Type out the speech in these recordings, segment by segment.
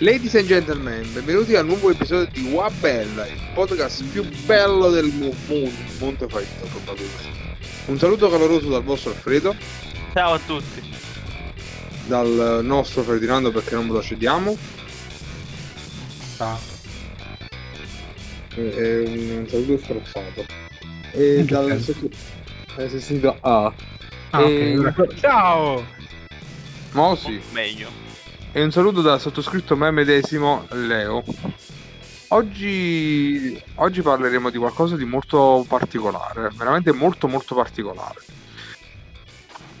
Ladies and gentlemen, benvenuti al nuovo episodio di Wabella, il podcast più bello del mondo, Monte Faito probabilmente. Un saluto caloroso dal vostro Alfredo. Ciao a tutti. Dal nostro Ferdinando perché non ve lo cediamo. Ciao. E, un saluto strozzato. E dal. Eh, si sentito A. Ah, e... okay. Ciao! Mo sì. Meglio. E un saluto dal sottoscritto me medesimo Leo. Oggi, oggi parleremo di qualcosa di molto particolare, veramente molto molto particolare.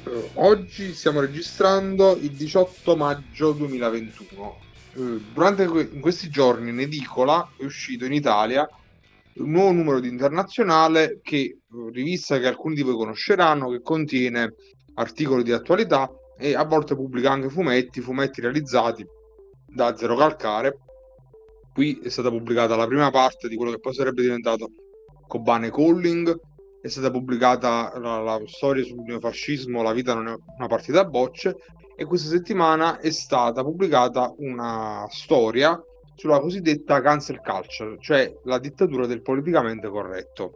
Uh, oggi stiamo registrando il 18 maggio 2021. Uh, durante que- in questi giorni in edicola è uscito in Italia un nuovo numero di internazionale che, uh, rivista che alcuni di voi conosceranno, che contiene articoli di attualità e a volte pubblica anche fumetti, fumetti realizzati da Zero Calcare. Qui è stata pubblicata la prima parte di quello che poi sarebbe diventato Kobane Calling, è stata pubblicata la, la storia sul neofascismo, la vita non è una partita a bocce e questa settimana è stata pubblicata una storia sulla cosiddetta cancel culture, cioè la dittatura del politicamente corretto.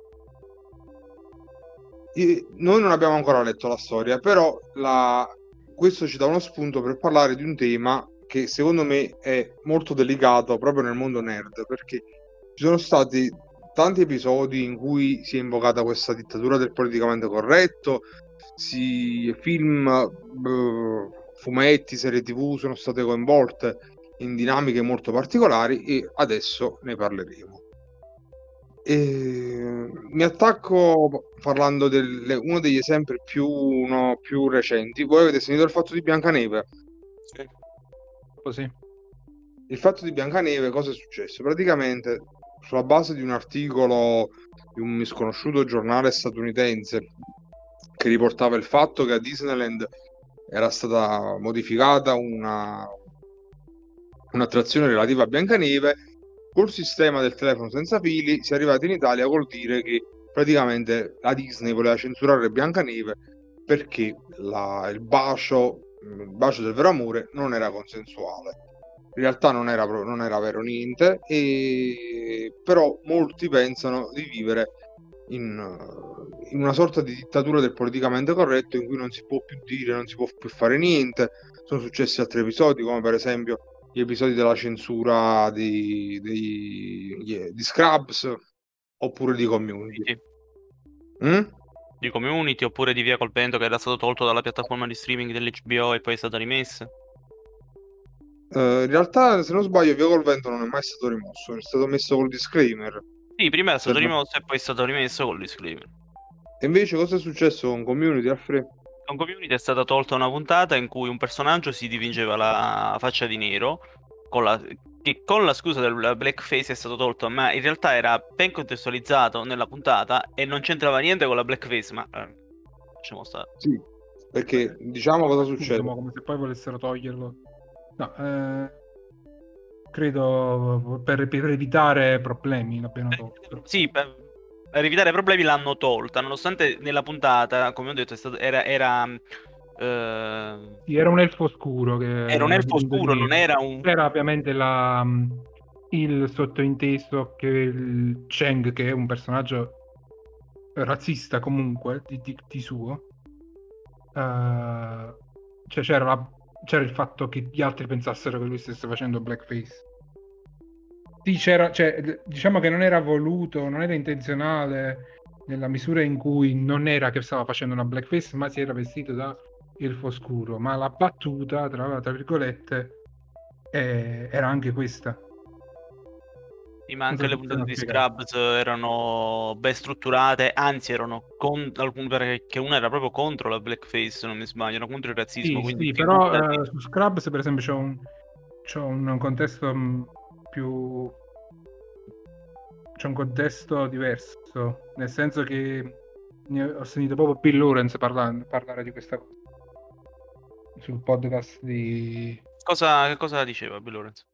Noi non abbiamo ancora letto la storia, però la, questo ci dà uno spunto per parlare di un tema che secondo me è molto delicato proprio nel mondo nerd, perché ci sono stati tanti episodi in cui si è invocata questa dittatura del politicamente corretto, si, film, eh, fumetti, serie tv sono state coinvolte in dinamiche molto particolari e adesso ne parleremo. E mi attacco parlando di uno degli esempi più, no, più, recenti. Voi avete sentito il fatto di Biancaneve? Sì. Così. Il fatto di Biancaneve, cosa è successo? Praticamente, sulla base di un articolo di un misconosciuto giornale statunitense che riportava il fatto che a Disneyland era stata modificata una, un'attrazione relativa a Biancaneve col sistema del telefono senza fili si è arrivati in Italia col dire che praticamente la Disney voleva censurare Biancaneve perché la, il, bacio, il bacio del vero amore non era consensuale. In realtà non era, non era vero niente, e, però molti pensano di vivere in, in, una sorta di dittatura del politicamente corretto in cui non si può più dire, non si può più fare niente. Sono successi altri episodi, come per esempio gli episodi della censura di, di, di Scrubs oppure di Community. Mm? Di Community oppure di Via col Vento che era stato tolto dalla piattaforma di streaming dell'HBO e poi è stato rimesso. Uh, in realtà, se non sbaglio, Via col Vento non è mai stato rimosso, è stato messo col disclaimer. Sì, prima era stato per... rimosso e poi è stato rimesso col disclaimer. E invece cosa è successo con Community, Alfred? Con Community è stata tolta una puntata in cui un personaggio si dipingeva la faccia di nero, con la, che con la scusa del blackface è stato tolto, ma in realtà era ben contestualizzato nella puntata e non c'entrava niente con la blackface, ma eh, lasciamo stare. Sì, perché diciamo cosa succede. Diciamo come se poi volessero toglierlo. No, eh, credo per, per, evitare problemi l'abbiano tolto. Sì, per, per evitare problemi l'hanno tolta, nonostante nella puntata, come ho detto, stato, era, era Uh... Sì, era un elfo scuro. Che era un elfo scuro, non era un. Era ovviamente la, il sottointeso che il Cheng, che è un personaggio razzista comunque di, di, di suo, uh, cioè c'era, la, c'era, il fatto che gli altri pensassero che lui stesse facendo blackface. Sì, c'era, cioè, diciamo che non era voluto, non era intenzionale nella misura in cui non era che stava facendo una blackface, ma si era vestito da elfo scuro, ma la battuta, tra, tra virgolette, eh, era anche questa. Sì, ma anche le puntate di Scrubs erano ben strutturate, anzi erano con alcune perché una era proprio contro la blackface, se non mi sbaglio, era contro il razzismo. Sì, sì però uh, su Scrubs per esempio c'è un, c'è un contesto mm, più c'è un contesto diverso, nel senso che ho sentito proprio Bill Lawrence parlare, parlare di questa cosa sul podcast di... Cosa, cosa diceva Bill Lawrence?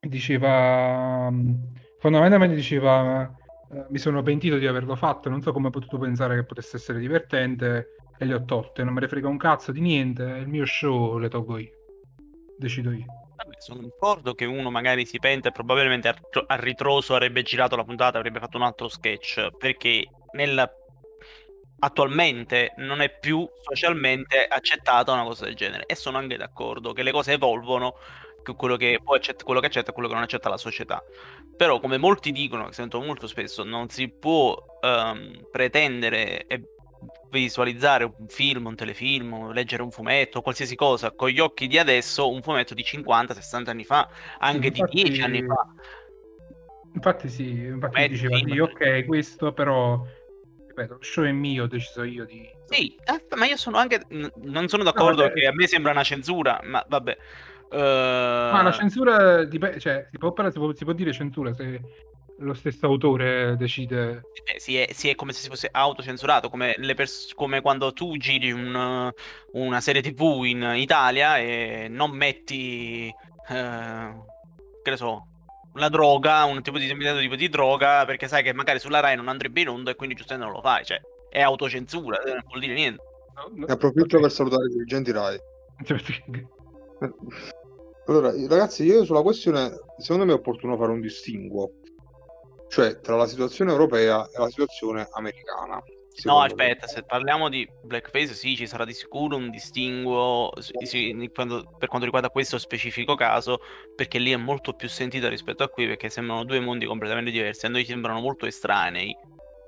Diceva, mm, fondamentalmente diceva, eh, mi sono pentito di averlo fatto, non so come ho potuto pensare che potesse essere divertente e le ho tolte, non me ne frega un cazzo di niente, il mio show le tolgo io, decido io. Sono d'accordo che uno magari si pente e probabilmente a, ritroso avrebbe girato la puntata, avrebbe fatto un altro sketch, perché nel... attualmente non è più socialmente accettata una cosa del genere e sono anche d'accordo che le cose evolvono quello che poi accetta, quello che accetta e quello che non accetta la società. Però, come molti dicono, che sento molto spesso, non si può um, pretendere e visualizzare un film, un telefilm, leggere un fumetto, qualsiasi cosa con gli occhi di adesso, un fumetto di 50-60 anni fa, anche infatti, di 10 anni fa. Infatti sì, infatti Fumetti, diceva sì, ok, questo però ripeto, lo show è mio, ho deciso io di... Sì, eh, ma io sono anche... non sono d'accordo no, che a me sembra una censura, ma vabbè. Uh... Ma la censura, dip- cioè, si può, si, può, si può dire censura se lo stesso autore decide. Eh, si, è, si, è, come se si fosse autocensurato, come, pers- come quando tu giri un, una serie TV in Italia e non metti, eh, che ne so, la droga, un tipo di determinato tipo di droga, perché sai che magari sulla Rai non andrebbe in onda e quindi giustamente non lo fai. Cioè, è autocensura, eh, non vuol dire niente. No, no, approfitto okay. per salutare i dirigenti Rai. Allora, ragazzi, io sulla questione, secondo me è opportuno fare un distinguo cioè tra la situazione europea e la situazione americana. No, aspetta, me. se parliamo di blackface, sì, ci sarà di sicuro un distinguo sì, quando, per quanto riguarda questo specifico caso, perché lì è molto più sentita rispetto a qui, perché sembrano due mondi completamente diversi. A noi sembrano molto estranei.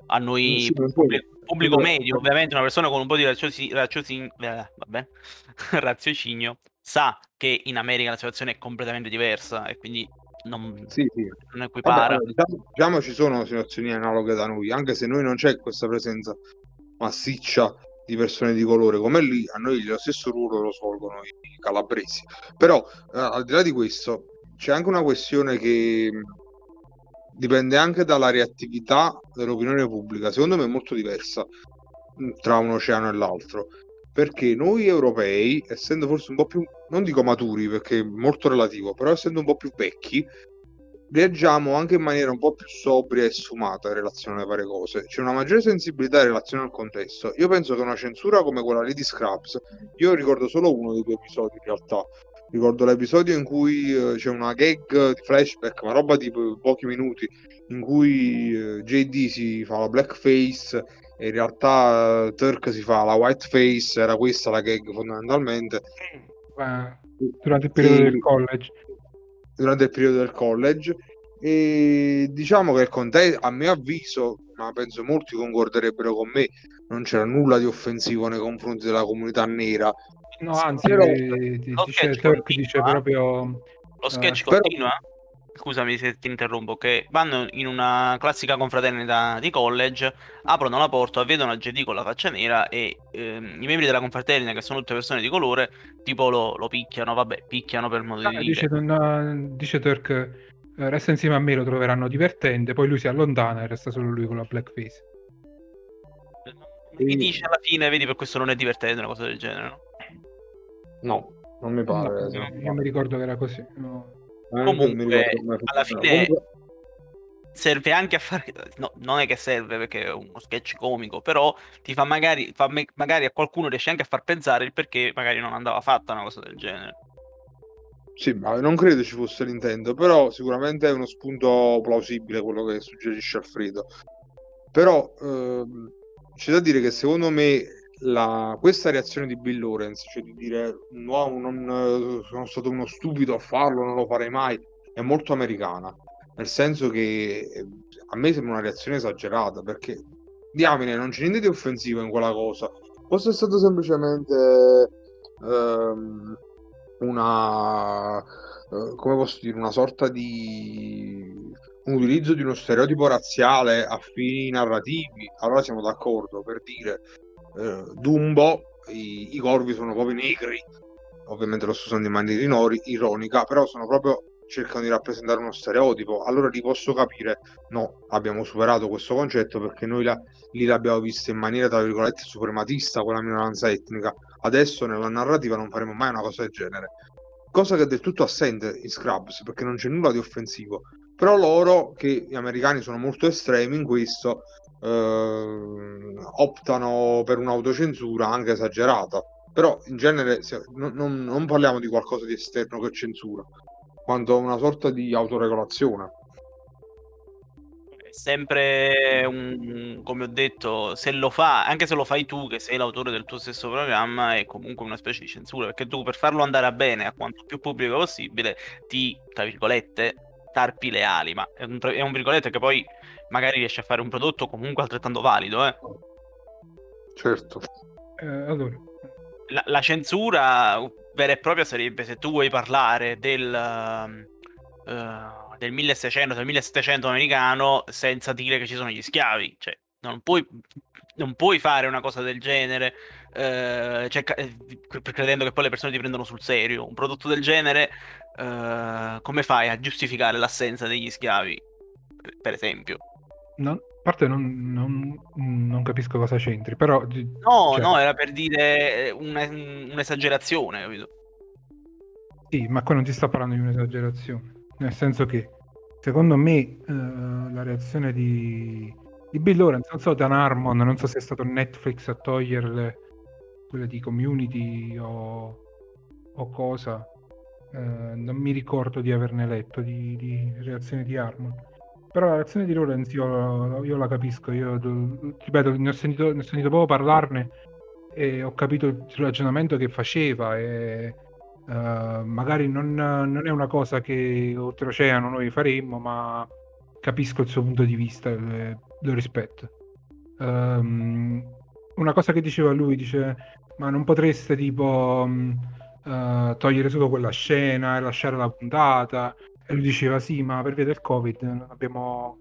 A noi, sì, pubblico, pubblico medio, ovviamente, una persona con un po' di raziosi, raziosi, eh, vabbè, raziocinio, sa che in America la situazione è completamente diversa e quindi non, sì, sì. non equipara. Vabbè, diciamo, diciamo, ci sono situazioni analoghe da noi, anche se noi non c'è questa presenza massiccia di persone di colore come lì, a noi lo stesso ruolo lo svolgono i calabresi. Però eh, al di là di questo c'è anche una questione che dipende anche dalla reattività dell'opinione pubblica, secondo me è molto diversa tra un oceano e l'altro perché noi europei, essendo forse un po' più, non dico maturi perché è molto relativo, però essendo un po' più vecchi, reagiamo anche in maniera un po' più sobria e sfumata in relazione alle varie cose. C'è una maggiore sensibilità in relazione al contesto. Io penso che una censura come quella lì di Scraps, io ricordo solo uno dei due episodi in realtà. Ricordo l'episodio in cui uh, c'è una gag di flashback, ma roba di pochi minuti, in cui eh, JD si fa la blackface in realtà Turk si fa la white face, era questa la gag fondamentalmente. Ma durante il periodo e... del college. Durante il periodo del college. E diciamo che il contesto, a mio avviso, ma penso molti concorderebbero con me, non c'era nulla di offensivo nei confronti della comunità nera. No, anzi, però... dice, Turk dice proprio... Lo sketch uh, continua? Però scusami se ti interrompo, che vanno in una classica confraternita di college, aprono la porta, vedono JD con la faccia nera e ehm, i membri della confraternita, che sono tutte persone di colore, tipo lo, lo picchiano, vabbè, picchiano per modo di ah, dice, dire. No, dice Turk, eh, resta insieme a me, lo troveranno divertente, poi lui si allontana e resta solo lui con la blackface. Mi dice alla fine, vedi, per questo non è divertente, una cosa del genere, no? No, non mi pare. No, io mi ricordo che era così. No. Comunque, alla fine serve anche a fare. No, non è che serve perché è uno sketch comico, però ti fa magari, fa me... magari a qualcuno riesce anche a far pensare il perché magari non andava fatta una cosa del genere. Sì, ma non credo ci fosse l'intento, però sicuramente è uno spunto plausibile quello che suggerisce Alfredo. Però ehm, c'è da dire che secondo me la, questa reazione di Bill Lawrence, cioè di dire no, non, sono stato uno stupido a farlo, non lo farei mai, è molto americana. Nel senso che eh, a me sembra una reazione esagerata perché diamine, non c'è niente di offensivo in quella cosa. Fosse stato semplicemente ehm, una eh, come posso dire, una sorta di un utilizzo di uno stereotipo razziale a fini narrativi, allora siamo d'accordo per dire eh, Dumbo, i, i, corvi sono proprio negri, ovviamente lo sto usando in maniera inori, ironica, però sono proprio cercano di rappresentare uno stereotipo, allora li posso capire, no, abbiamo superato questo concetto perché noi la, lì l'abbiamo vista in maniera, tra virgolette, suprematista, quella minoranza etnica, adesso nella narrativa non faremo mai una cosa del genere, cosa che è del tutto assente in Scrubs, perché non c'è nulla di offensivo, però loro, che gli americani sono molto estremi in questo, eh, optano per un'autocensura anche esagerata. Però in genere se, non, non, non, parliamo di qualcosa di esterno che censura, quanto una sorta di autoregolazione. Sempre un, come ho detto, se lo fa, anche se lo fai tu, che sei l'autore del tuo stesso programma, è comunque una specie di censura, perché tu per farlo andare a bene a quanto più pubblico possibile, ti, tra virgolette, tarpi le ali, ma è un, è un virgolette che poi magari riesci a fare un prodotto comunque altrettanto valido, eh. Certo. Eh, allora, La, la censura vera e propria sarebbe se tu vuoi parlare del, uh, del 1600, del 1700 americano senza dire che ci sono gli schiavi, cioè non puoi, non puoi fare una cosa del genere eh, cioè, eh, credendo che poi le persone ti prendono sul serio. Un prodotto del genere, eh, come fai a giustificare l'assenza degli schiavi, per esempio? non, a parte non, non- non capisco cosa c'entri, però... No, cioè, no, era per dire una- un'esagerazione, capito? Sì, ma qua non ti sto parlando di un'esagerazione. Nel senso che, secondo me, eh, la reazione di, di Bill Lawrence, non so Dan Harmon, non so se è stato Netflix a toglierle, quelle di community o, o cosa, eh, non mi ricordo di averne letto di, di reazione di Harmon. Però la reazione di Lawrence io, io la capisco, io ripeto, ne ho sentito, ne ho sentito proprio parlarne e ho capito il ragionamento che faceva e Uh, magari non, non, è una cosa che oltreoceano noi faremmo, ma capisco il suo punto di vista e lo rispetto. Um, una cosa che diceva lui, dice, ma non potreste tipo uh, togliere solo quella scena e lasciare la puntata? E lui diceva, sì, ma per via del Covid non abbiamo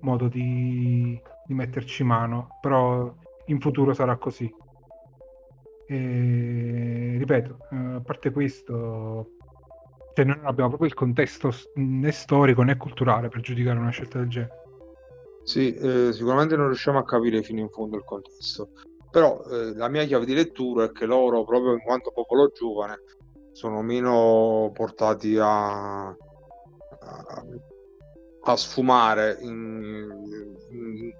modo di, di metterci mano, però in futuro sarà così. E, ripeto, eh, a parte questo, cioè noi non abbiamo proprio il contesto né storico né culturale per giudicare una scelta del genere. Sì, eh, sicuramente non riusciamo a capire fino in fondo il contesto, però eh, la mia chiave di lettura è che loro, proprio in quanto popolo giovane, sono meno portati a, a, a sfumare in, in,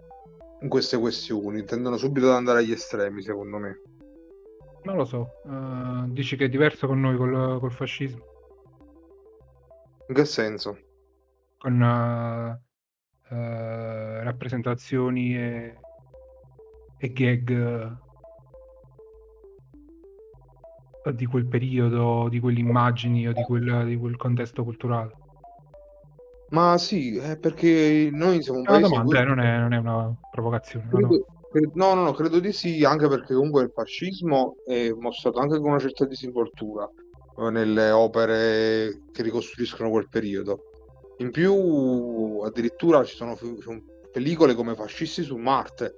in queste questioni, tendono subito ad andare agli estremi, secondo me. Non lo so, uh, dici che è diverso con noi col, col fascismo? In che senso? Con uh, uh, rappresentazioni e, e gag di quel periodo, di quelle immagini o di quel, di quel contesto culturale. Ma sì, è perché noi siamo un È una paese... domanda, eh, non, è, non è una provocazione. no, no. Credo, No, no, no, credo di sì, anche perché comunque il fascismo è mostrato anche con una certa disinvoltura eh, nelle opere che ricostruiscono quel periodo. In più, addirittura ci sono, ci sono pellicole come Fascisti su Marte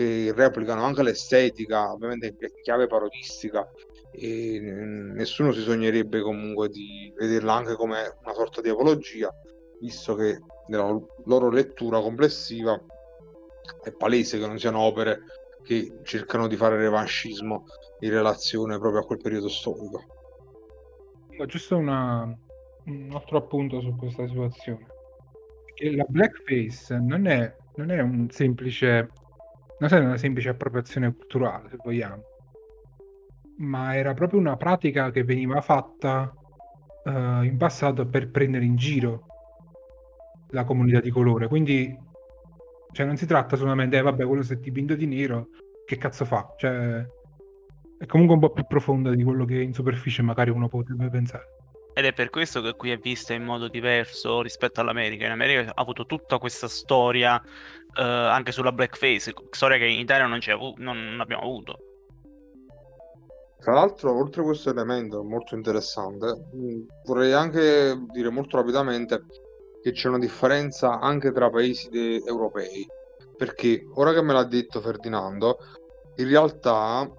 che replicano anche l'estetica, ovviamente in chiave parodistica, e nessuno si sognerebbe comunque di vederla anche come una sorta di apologia, visto che nella loro lettura complessiva è palese che non siano opere che cercano di fare revanchismo in relazione proprio a quel periodo storico. Giusto una, un altro appunto su questa situazione. Che la blackface non è, non è un semplice, non è una semplice appropriazione culturale, se vogliamo, ma era proprio una pratica che veniva fatta uh, in passato per prendere in giro la comunità di colore. Quindi cioè, non si tratta solamente, eh, vabbè, quello si è dipinto di nero, che cazzo fa? Cioè, è comunque un po' più profonda di quello che in superficie magari uno potrebbe pensare. Ed è per questo che qui è vista in modo diverso rispetto all'America. In America ha avuto tutta questa storia eh, anche sulla blackface, storia che in Italia non, avu- non abbiamo avuto. Tra l'altro, oltre a questo elemento molto interessante, vorrei anche dire molto rapidamente che c'è una differenza anche tra paesi de- europei, perché ora che me l'ha detto Ferdinando, in realtà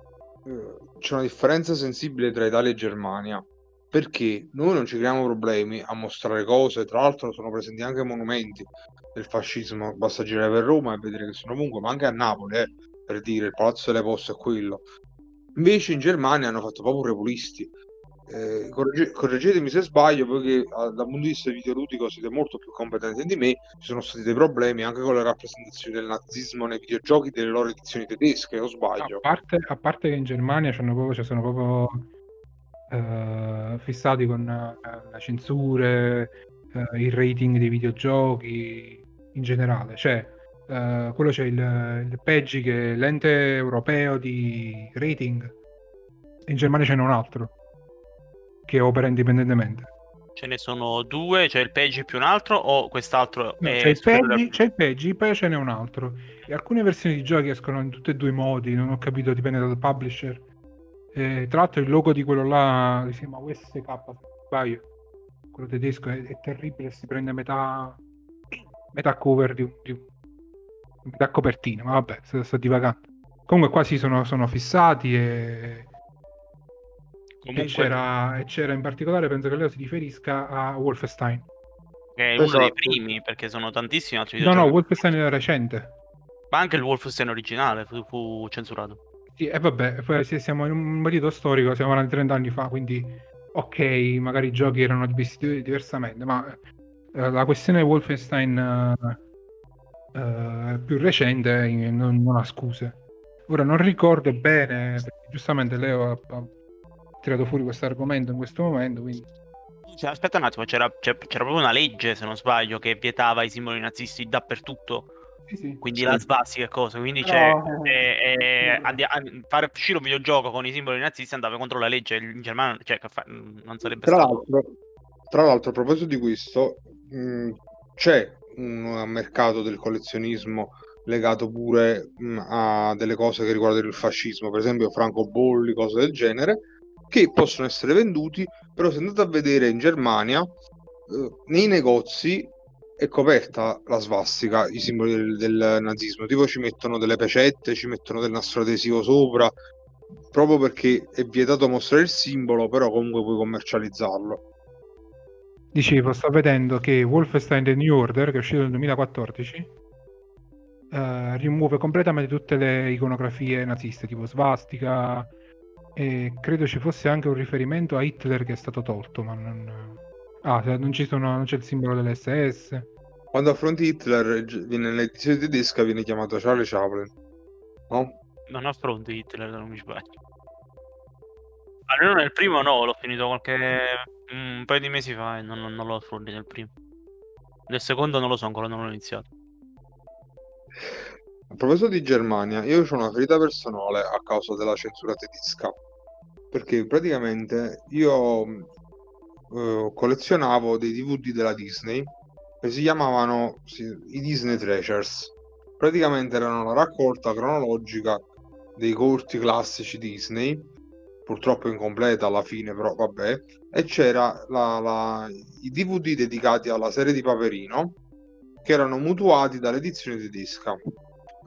eh, c'è una differenza sensibile tra Italia e Germania, perché noi non ci creiamo problemi a mostrare cose, tra l'altro sono presenti anche monumenti del fascismo, basta girare per Roma e vedere che sono ovunque, ma anche a Napoli, eh, per dire il Palazzo delle Poste è quello. Invece in Germania hanno fatto proprio repulisti eh, corregge- correggetemi se sbaglio, poiché dal punto di vista videoludico siete molto più competenti di me, ci sono stati dei problemi anche con le rappresentazioni del nazismo nei videogiochi delle loro edizioni tedesche, o sbaglio? A parte, a parte che in Germania c'hanno proprio, cioè sono proprio eh, fissati con eh, le censure, eh, il rating dei videogiochi in generale. Cioè, eh, quello c'è il, il PEGI che è l'ente europeo di rating. In Germania ce n'è un altro che opera indipendentemente. Ce ne sono due, c'è il PEGI più un altro o quest'altro No, è c'è, il PEGI, c'è il PEGI, poi ce n'è un altro. E alcune versioni di giochi escono in tutti e due i modi, non ho capito, dipende dal publisher. Eh, tra l'altro il logo di quello là si chiama USK, sbaglio. Quello tedesco è, è terribile, si prende metà, metà cover di, di metà copertina, ma vabbè, sto, sto divagando. Comunque qua si sono, sono fissati e, e Comunque, c'era, e c'era in particolare, penso che lei si riferisca a Wolfenstein. che è uno dei Esatto. primi, perché sono tantissimi altri No, no. Wolfenstein era recente. Ma anche il Wolfenstein originale fu, fu censurato. Sì, e vabbè, poi se siamo in un periodo storico, siamo avanti 30 anni fa, quindi ok, magari i giochi erano visti diversamente, ma eh, la questione Wolfenstein eh, eh, più recente eh, non, non ha scuse. Ora non ricordo bene, perché giustamente Leo ha, ha tirato fuori questo argomento in questo momento, quindi aspetta un attimo, c'era, c'era proprio una legge, se non sbaglio, che vietava i simboli nazisti dappertutto. Sì, sì. Quindi Sì. la svastica e cose. Quindi c'è. eh, eh, andi- an- fare uscire un videogioco con i simboli nazisti andava contro la legge. In Germania, cioè, che fa- non sarebbe Tra stato. l'altro, tra l'altro, a proposito di questo, mh, c'è un mercato del collezionismo legato pure mh, a delle cose che riguardano il fascismo, per esempio francobolli, cose del genere, che possono essere venduti, però se andate a vedere in Germania, eh, nei negozi è coperta la svastica, i simboli del, del nazismo, tipo ci mettono delle pecette, ci mettono del nastro adesivo sopra, proprio perché è vietato mostrare il simbolo, però comunque puoi commercializzarlo. Dicevo, sto vedendo che Wolfenstein The New Order, che è uscito nel 2014, eh, rimuove completamente tutte le iconografie naziste, tipo svastica, e credo ci fosse anche un riferimento a Hitler che è stato tolto, ma non... Ah, non, ci sono, non c'è il simbolo dell'SS. Quando affronti Hitler, viene nell'edizione tedesca, viene chiamato Charlie Chaplin. No? Non affronti Hitler, se non mi sbaglio. Almeno nel primo no, l'ho finito qualche. un paio di mesi fa e non, non- non lo affronti nel primo. Nel secondo non lo so, ancora non l'ho iniziato. A proposito di Germania, io ho una ferita personale a causa della censura tedesca. Perché praticamente io eh, collezionavo dei DVD della Disney che si chiamavano sì, i Disney Treasures. Praticamente erano la raccolta cronologica dei corti classici Disney, purtroppo incompleta alla fine, però vabbè. E c'era la- la- i DVD dedicati alla serie di Paperino che erano mutuati dall'edizione tedesca.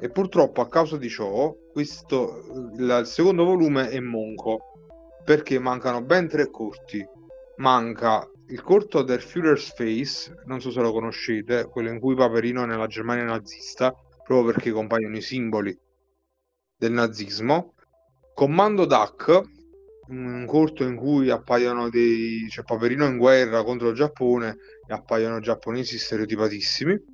E purtroppo a causa di ciò, questo, il secondo volume è monco perché mancano ben tre corti. Manca il corto Der Führer's Face, non so se lo conoscete, quello in cui Paperino è nella Germania nazista, proprio perché compaiono i simboli del nazismo. Commando Duck, un corto in cui appaiono dei. c'è Paperino in guerra contro il Giappone e appaiono giapponesi stereotipatissimi.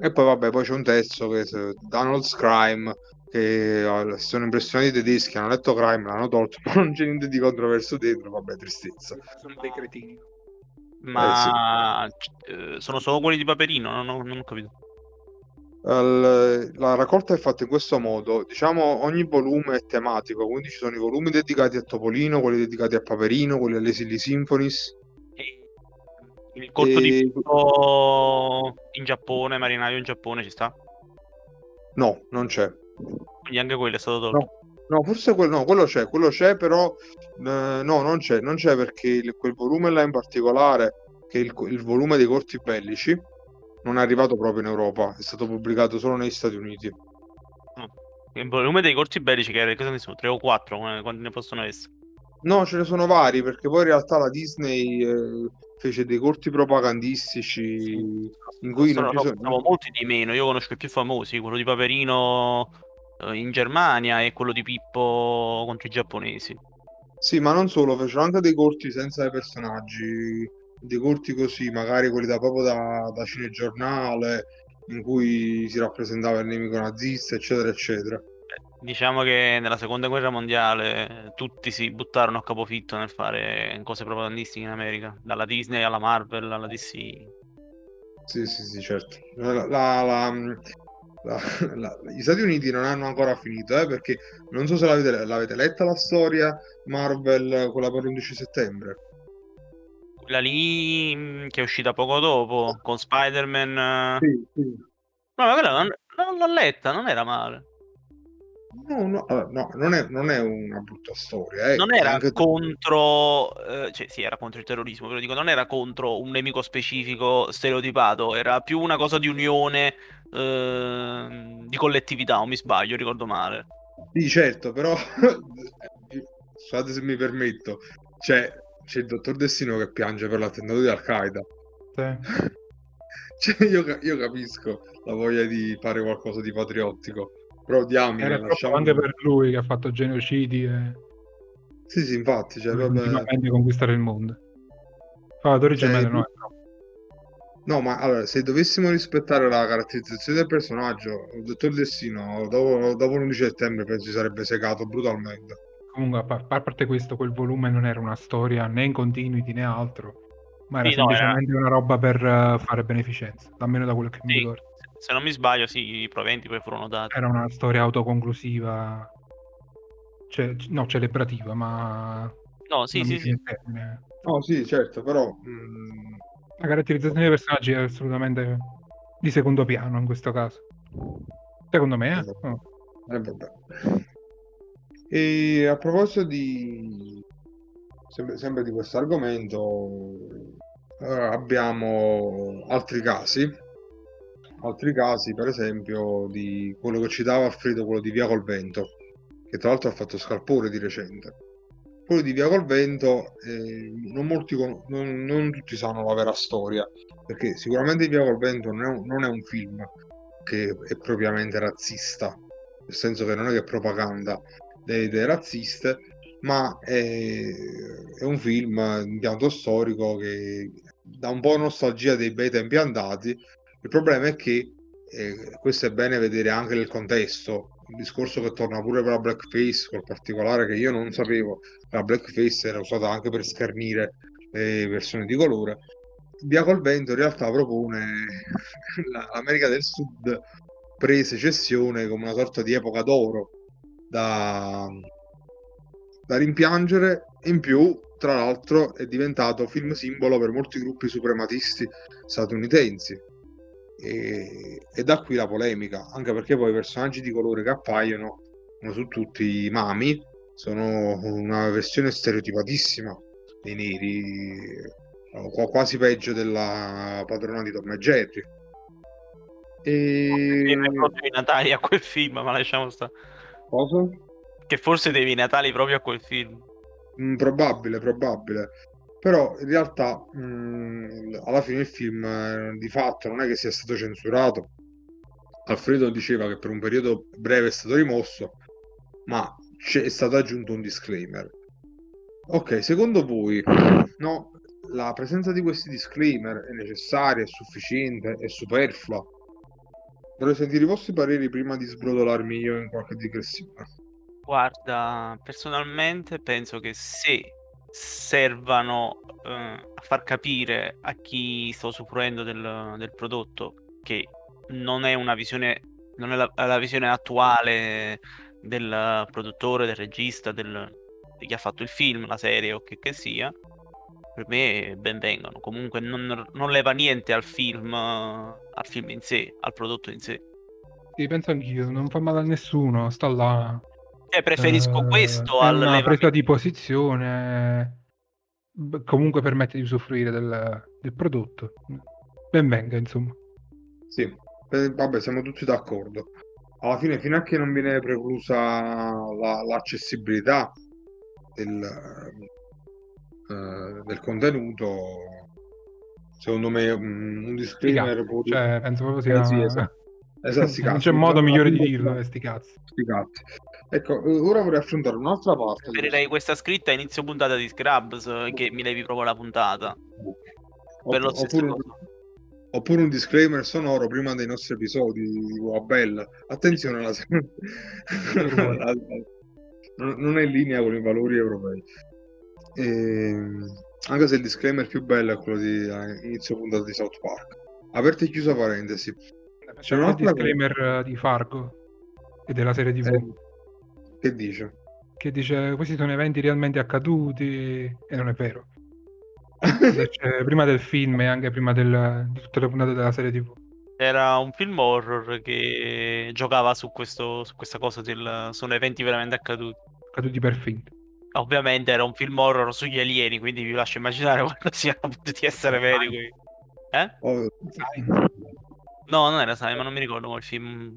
E poi vabbè, poi c'è un terzo che è Donald's Crime, che eh, si sono impressionati i tedeschi, hanno letto Crime, l'hanno tolto, ma non c'è niente di controverso dentro, vabbè, tristezza. Sono dei cretini. Ma eh, sono solo quelli di Paperino, non ho, non ho capito. La raccolta è fatta in questo modo, diciamo ogni volume è tematico, quindi ci sono i volumi dedicati a Topolino, quelli dedicati a Paperino, quelli alle Silly Symphonies. Il corto di E- Pippo in Giappone, marinaio in Giappone ci sta? No, non c'è. Quindi anche quello è stato tolto. No, forse quel- no, quello c'è, quello c'è, però eh, no, non c'è, non c'è perché il- quel volume là in particolare, che è il, il volume dei corti bellici, non è arrivato proprio in Europa, è stato pubblicato solo negli Stati Uniti. Il volume dei corti bellici, che cosa ne sono? 3 o 4, quanti ne possono essere? No, ce ne sono vari perché poi in realtà la Disney eh, fece dei corti propagandistici in cui non ci sono molti di meno. Io conosco i più famosi, quello di Paperino in Germania e quello di Pippo contro i giapponesi. Sì, ma non solo, fecero anche dei corti senza i personaggi, dei corti così, magari quelli da proprio da, da cinegiornale, in cui si rappresentava il nemico nazista, eccetera, eccetera. Diciamo che nella seconda guerra mondiale tutti si buttarono a capofitto nel fare cose propagandistiche in America, dalla Disney alla Marvel alla DC. Sì, sì, sì, certo. La, la, la, gli Stati Uniti non hanno ancora finito, eh, perché non so se l'avete, l'avete letta la storia Marvel, quella per l'11 settembre. Quella lì mm, che è uscita poco dopo, con Spider-Man. Sì, sì. No, ma quella non, non l'ho letta, non era male. No, no, no non, è, non, è, una brutta storia. Eh. Non era anche... contro, eh, cioè sì, era contro il terrorismo, però dico, non era contro un nemico specifico stereotipato, era più una cosa di unione, eh, di collettività, o mi sbaglio, ricordo male. Sì, certo, però, scusate se mi permetto, c'è, c'è il dottor Destino che piange per l'attentato di Al-Qaeda. Sì. cioè, io, io capisco la voglia di fare qualcosa di patriottico però diamine, Era lasciamo... anche per lui che ha fatto genocidi e... Sì, sì, infatti. Cioè, vabbè... conquistare il mondo. Allora, Torre cioè, no, No, ma allora, se dovessimo rispettare la caratterizzazione del personaggio, il dottor Destino, dopo, dopo l'11 settembre, penso si sarebbe segato brutalmente. Comunque, a parte questo, quel volume non era una storia né in continuity né altro, ma era sì, semplicemente no, era... una roba per uh, fare beneficenza, almeno da quello che sì. mi ricordo. Se non mi sbaglio, sì, i proventi poi furono dati. Era una storia autoconclusiva, cioè, no, celebrativa, ma... No, sì, sì, sì. No, sì, certo, però... Mh... La caratterizzazione dei personaggi è assolutamente di secondo piano in questo caso. Secondo me, eh? Esatto. Oh. E a proposito di... Sempre, sempre di questo argomento, eh, abbiamo altri casi altri casi, per esempio, di quello che citava Alfredo, quello di Via col Vento, che tra l'altro ha fatto scalpore di recente. Quello di Via col Vento, eh, non, molti, non, non, tutti sanno la vera storia, perché sicuramente Via col Vento non è un, non è un film che è propriamente razzista, nel senso che non è che propaganda delle idee razziste, ma è, è un film in pianto storico che dà un po' nostalgia dei bei tempi andati il problema è che eh, questo è bene vedere anche nel contesto. Il discorso che torna pure per la blackface, col particolare che io non sapevo, la blackface era usata anche per schernire le persone di colore. Via col vento in realtà propone l'America del Sud pre-secessione come una sorta di epoca d'oro da, da rimpiangere. In più, tra l'altro, è diventato film simbolo per molti gruppi suprematisti statunitensi e, e, da qui la polemica, anche perché poi i personaggi di colore che appaiono sono su tutti i mami, sono una versione stereotipatissima dei neri, quasi peggio della padrona di Tom e Jerry. E... proprio i Natali a quel film, ma lasciamo stare. Cosa? Che forse devi i Natali proprio a quel film. Mm, probabile, probabile però in realtà mh, alla fine il film eh, di fatto non è che sia stato censurato. Alfredo diceva che per un periodo breve è stato rimosso ma è stato aggiunto un disclaimer. Ok secondo voi no, la presenza di questi disclaimer è necessaria, è sufficiente, è superflua? Vorrei sentire i vostri pareri prima di sbrodolarmi io in qualche digressione. Guarda personalmente penso che se servano eh, a far capire a chi sta usufruendo del, del prodotto che non è una visione, non è la, la visione attuale del produttore, del regista, del, di chi ha fatto il film, la serie o che, che sia, per me ben vengano. Comunque non, non leva niente al film, al film in sé, al prodotto in sé. Sì, penso anch'io, non fa male a nessuno, sta là. Eh, preferisco uh, questo al una presa di posizione comunque permette di usufruire del, del prodotto. Ben venga, insomma. Sì, eh, vabbè, siamo tutti d'accordo. Alla fine, fino a che non viene preclusa la, l'accessibilità del, uh, del contenuto, secondo me un, un disclaimer può... cioè, penso proprio sia... Eh, sì, esatto. Esatto, non c'è modo migliore di dirlo, eh, sti cazzi. Sti cazzi. Ecco, eh, ora vorrei affrontare un'altra parte. Preferirei questa scritta a inizio puntata di Scrubs che mi levi proprio la puntata. Per lo stesso oppure, Oppure un disclaimer sonoro prima dei nostri episodi di Wabella. Attenzione, la... la- non è in linea con i valori europei. Ehm, anche se il disclaimer più bello è quello di eh, inizio puntata di South Park. Aperta e chiusa parentesi. C'è un un'altra disclaimer eh, di Fargo e della serie TV Eh, che dice? che dice questi sono eventi realmente accaduti e non è vero. C'è prima del film e anche prima del- di tutte le puntate della serie TV. Era un film horror che giocava su, questo, su questa cosa del... sono eventi veramente accaduti. Accaduti per finta. Ovviamente era un film horror sugli alieni, quindi vi lascio immaginare quanto siano potuti essere veri. Eh? Oh, No, non era Simon, non mi ricordo quel film.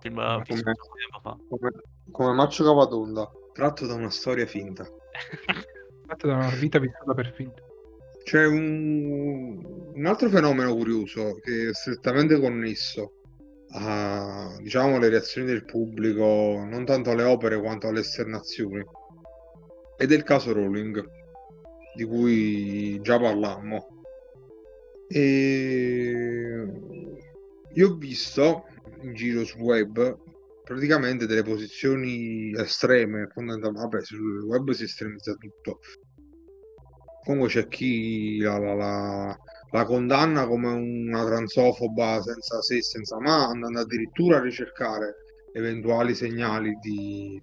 Film come- tempo fa. come, come Maccio Cavatonda, tratto da una storia finta. Fatto da una vita vissuta per finta. C'è un, un altro fenomeno curioso che è strettamente connesso a, diciamo, le reazioni del pubblico, non tanto alle opere quanto alle esternazioni, ed è il caso Rowling, di cui già parlammo. E io ho visto in giro sul web praticamente delle posizioni estreme, vabbè, sul web si estremizza tutto. Comunque c'è chi la, la- la- la condanna come una transofoba senza se senza ma, andando addirittura a ricercare eventuali segnali di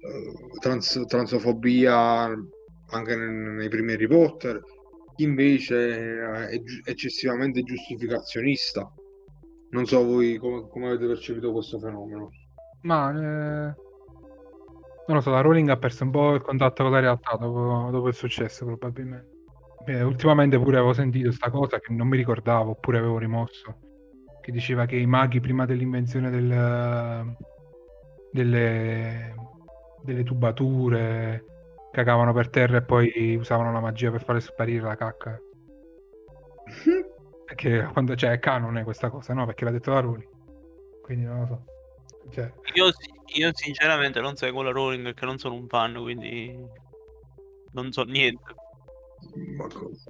eh, trans- transofobia anche nei, nei primi Harry Potter. Chi invece è eccessivamente giustificazionista. Non so voi come, come avete percepito questo fenomeno. Ma eh, non lo so, la Rowling ha perso un po' il contatto con la realtà dopo, dopo il successo, probabilmente. Eh, ultimamente pure avevo sentito sta cosa che non mi ricordavo, oppure avevo rimosso. Che diceva che i maghi prima dell'invenzione del, delle, delle tubature cagavano per terra e poi usavano la magia per fare sparire la cacca. Perché quando c'è è canone questa cosa, no? Perché l'ha detto la Rowling. Quindi non lo so. Cioè, Io, io sinceramente non seguo la Rowling perché non sono un fan, quindi non so niente.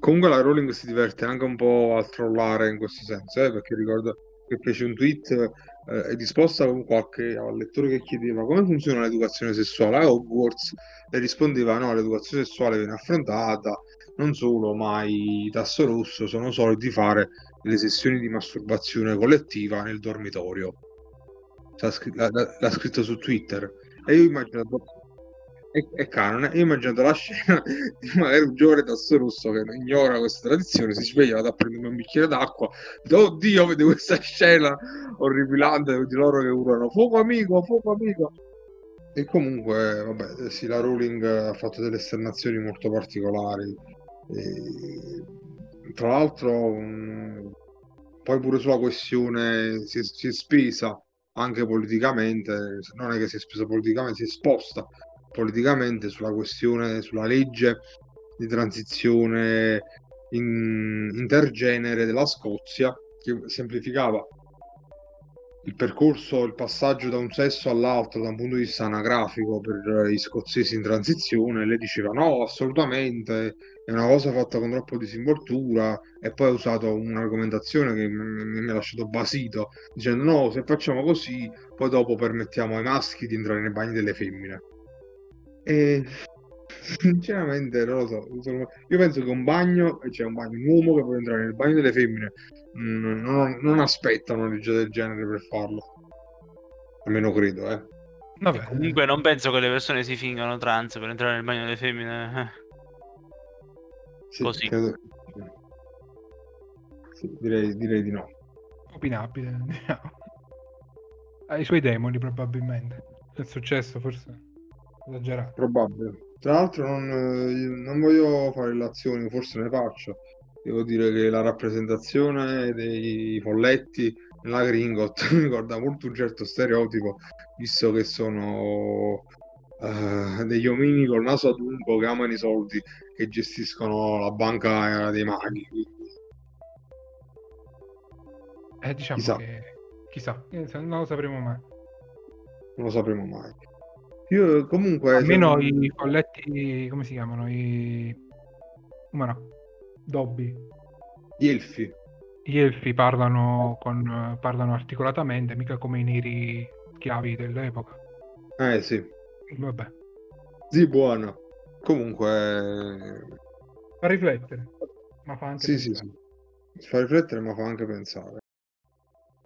Comunque la Rowling si diverte anche un po' a trollare in questo senso, eh, perché ricordo che fece un tweet eh, è disposta con qualche al lettore che chiedeva come funziona l'educazione sessuale a Hogwarts e rispondeva no, l'educazione sessuale viene affrontata non solo, ma i tasso rosso sono soliti fare le sessioni di masturbazione collettiva nel dormitorio. L'ha scritto su Twitter e io immagino è, è canone. Io ho immaginato la scena di magari un giovane tasso rosso che ignora questa tradizione, si sveglia, vado a prendere un bicchiere d'acqua, oddio, vede questa scena orripilante di loro che urlano fuoco amico, fuoco amico. E comunque, vabbè, sì, la Rowling ha fatto delle esternazioni molto particolari. E, tra l'altro, poi pure sulla questione si si è spesa anche politicamente, non è che si è spesa politicamente, si è esposta politicamente sulla questione, sulla legge di transizione in- intergenere della Scozia, che semplificava il percorso, il passaggio da un sesso all'altro da un punto di vista anagrafico per gli scozzesi in transizione. Lei diceva no, assolutamente, è una cosa fatta con troppo disinvoltura e poi ha usato un'argomentazione che mi ha lasciato basito, dicendo no, se facciamo così, poi dopo permettiamo ai maschi di entrare nei bagni delle femmine. E sinceramente non lo so. insomma, Io penso che un bagno, c'è un bagno, un uomo che vuole entrare nel bagno delle femmine, mm, non, non aspetta una legge del genere per farlo. Almeno credo, eh. vabbè, Comunque non penso che le persone si fingano trans per entrare nel bagno delle femmine. eh. Sì, Così. credo- sì, direi, direi di no. opinabile. diciamo. Ha i suoi demoni probabilmente. È successo forse esagerato. Probabile. Tra l'altro non, eh, non voglio fare illazioni, forse ne faccio. Devo dire che la rappresentazione dei folletti nella Gringot mi ricorda molto un certo stereotipo, visto che sono eh, degli omini col naso adunco che amano i soldi che gestiscono la banca dei maghi. Eh, diciamo Chissà. che chissà, eh, non lo sapremo mai. non lo sapremo mai. Io comunque... Almeno sono- i colletti, come si chiamano? I... Come no? Dobby. Gli elfi. gli elfi parlano, con, parlano articolatamente, mica come i neri schiavi dell'epoca. Eh sì. Vabbè. Sì, buono. Comunque... Fa riflettere, ma fa anche Sì, pensare. sì, sì. Fa riflettere, ma fa anche pensare.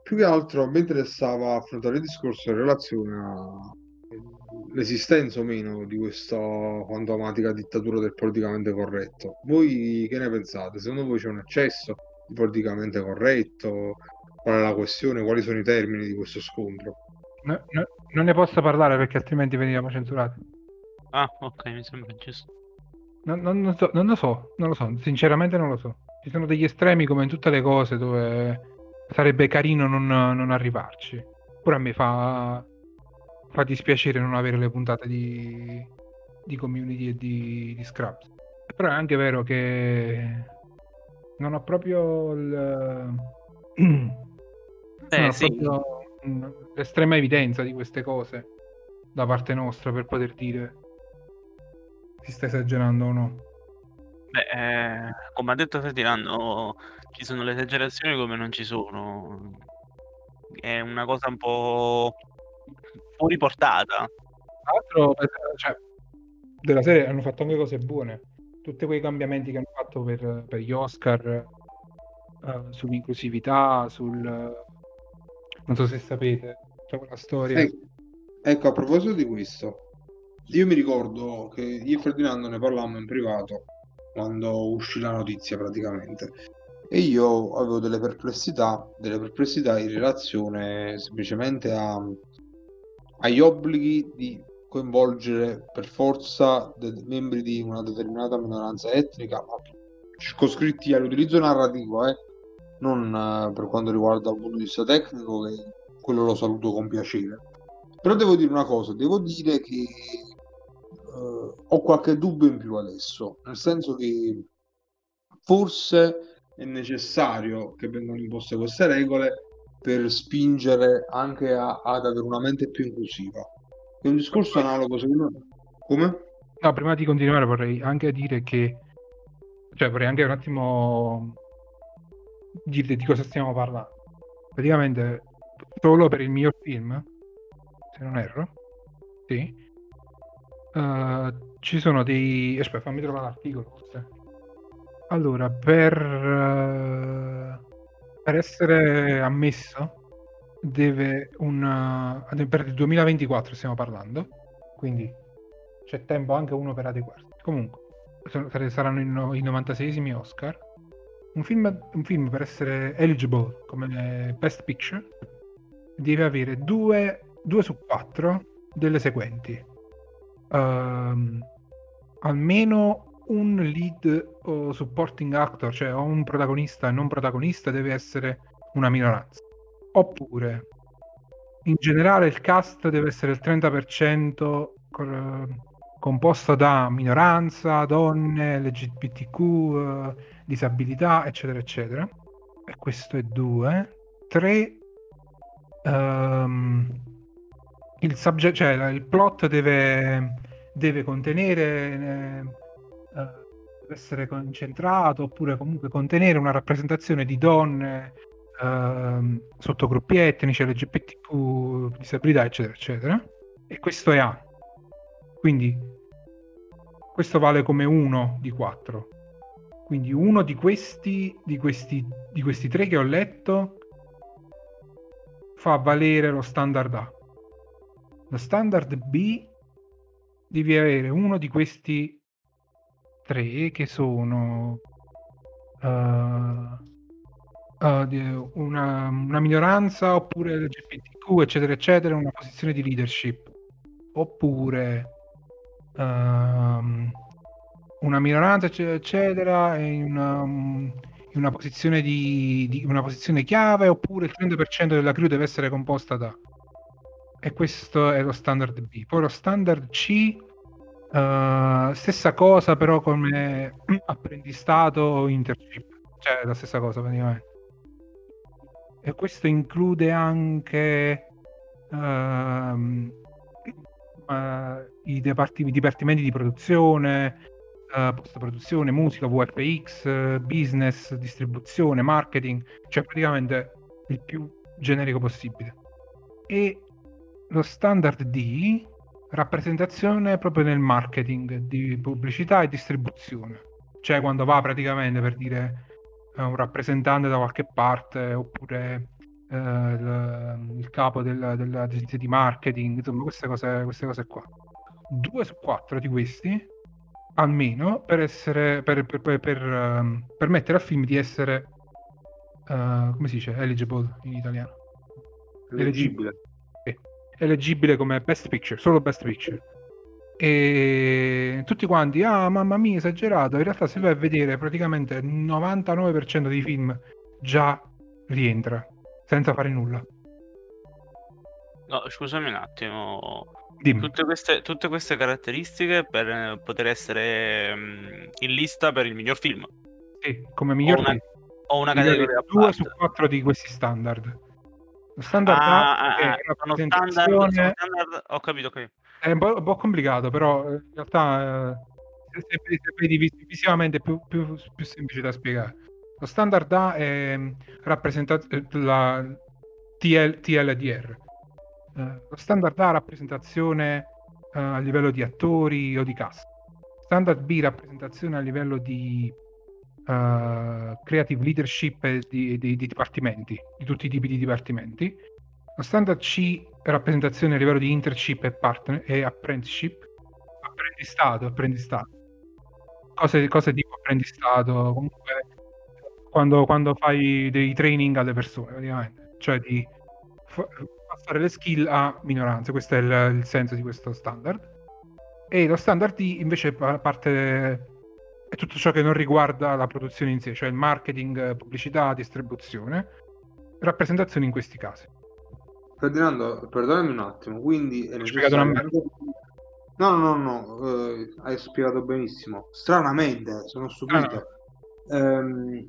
Più che altro mi interessava affrontare il discorso in relazione all'esistenza o meno di questa fantomatica dittatura del politicamente corretto. Voi che ne pensate? Secondo voi c'è un eccesso di politicamente corretto? Qual è la questione? Quali sono i termini di questo scontro? No- no- non ne posso parlare perché altrimenti veniamo censurati. Ah, ok, mi sembra giusto. Non, non- non so, non lo so, non lo so, sinceramente non lo so. Ci sono degli estremi come in tutte le cose dove sarebbe carino non, non arrivarci. Pure a me fa, fa dispiacere non avere le puntate di, di community e di, di Scraps. Però è anche vero che non ho proprio il, Eh, ho sì. proprio, mm, l'estrema evidenza di queste cose da parte nostra per poter dire si sta esagerando o no. Beh, eh, come ha detto Ferdinando, ci sono le esagerazioni come non ci sono. È una cosa un po' fuori portata. Tra l'altro, eh, cioè, della serie hanno fatto anche cose buone. Tutti quei cambiamenti che hanno fatto per, per gli Oscar eh, sull'inclusività, sul... non so se sapete, c'è quella storia. Ec- ecco, a proposito di questo, io mi ricordo che io e Ferdinando ne parlammo in privato quando uscì la notizia praticamente. E io avevo delle perplessità, delle perplessità in relazione semplicemente a- agli obblighi di coinvolgere per forza dei membri di una determinata minoranza etnica, ma circoscritti all'utilizzo narrativo, eh, non eh, per quanto riguarda un punto di vista tecnico, che quello lo saluto con piacere. Però devo dire una cosa, devo dire che eh, ho qualche dubbio in più adesso, nel senso che forse è necessario che vengano imposte queste regole per spingere anche a- ad avere una mente più inclusiva. È un discorso analogo, secondo me. Come? No, prima di continuare vorrei anche dire che, cioè vorrei anche un attimo dirti di cosa stiamo parlando. Praticamente solo per il miglior film, se non erro, sì, eh, ci sono dei... Aspetta, fammi trovare l'articolo forse. Allora, per, eh, per essere ammesso deve un... eh, per il 2024 stiamo parlando, quindi c'è tempo anche uno per adeguarsi. Comunque, saranno i, no- i 96esimi Oscar. Un film, un film per essere eligible come Best Picture deve avere due, due su quattro delle seguenti. Ehm, almeno un lead o supporting actor, cioè o un protagonista e non protagonista, deve essere una minoranza. Oppure, in generale, il cast deve essere il 30% cor- composto da minoranza, donne, LGBTQ, eh, disabilità, eccetera, eccetera. E questo è due. Tre. ehm, il, subject, cioè, il plot deve, deve contenere, eh, essere concentrato oppure comunque contenere una rappresentazione di donne, ehm, sottogruppi etnici, LGBTQ, disabilità, eccetera, eccetera. E questo è A. Quindi questo vale come uno di quattro. Quindi uno di questi, di questi, di questi tre che ho letto fa valere lo standard A. Lo standard B devi avere uno di questi tre che sono eh, di- una, una minoranza oppure LGBTQ eccetera eccetera una posizione di leadership oppure ehm, una minoranza eccetera eccetera in una, in una posizione di, di- una posizione chiave oppure il 30% della crew deve essere composta da e questo è lo standard B. Poi lo standard C, eh, stessa cosa però come apprendistato o internship, cioè la stessa cosa praticamente. E questo include anche ehm, eh, i, departi- dipartimenti di produzione, uh, post-produzione, musica, VFX, uh, business, distribuzione, marketing, cioè praticamente il più generico possibile. E lo standard D, rappresentazione proprio nel marketing di pubblicità e distribuzione. Cioè quando va praticamente per dire un rappresentante da qualche parte oppure eh, il, il, capo del, dell'agenzia di marketing, insomma queste cose, queste cose qua. Due su quattro di questi, almeno, per, essere, per, per, per, per um, permettere al film di essere, uh, come si dice, eligible in italiano? Eleggibile. Sì. Eleggibile come best picture, solo best picture e tutti quanti, ah mamma mia, esagerato. In realtà, se vai a vedere, praticamente il 99% dei film già rientra senza fare nulla. No, scusami un attimo. Tutte queste, tutte queste caratteristiche per poter essere mm, in lista per il miglior film. Sì, come miglior o una, film. O una categoria a Due parte. su quattro di questi standard. Lo standard Ah, A ah, è ah, una standard, presentazione- sono standard- Ho capito, capito. È un po', un po' complicato, però eh, in realtà eh, se, se- vedi vis- visivamente è più, più- più semplice da spiegare. Lo standard A è mm, rappresenta- eh, la TL, TLDR. Eh, lo standard A rappresentazione eh, a livello di attori o di cast. Standard B rappresentazione a livello di eh, creative leadership di, di- di dipartimenti, di tutti i tipi di dipartimenti. Lo standard C rappresentazione a livello di internship e, partner, e apprenticeship. Apprendistato, apprendistato. Cose, cose tipo apprendistato, comunque quando, quando fai dei training alle persone, praticamente. Cioè di passare le skill a minoranze, questo è il, il senso di questo standard. E lo standard D invece pa- parte è tutto ciò che non riguarda la produzione in sé, cioè il marketing, pubblicità, distribuzione, rappresentazione in questi casi. Ferdinando, perdonami un attimo, quindi Ho spiegato una necessario... No, no, no, no, eh, hai spiegato benissimo. Stranamente, sono stupito. Ehm,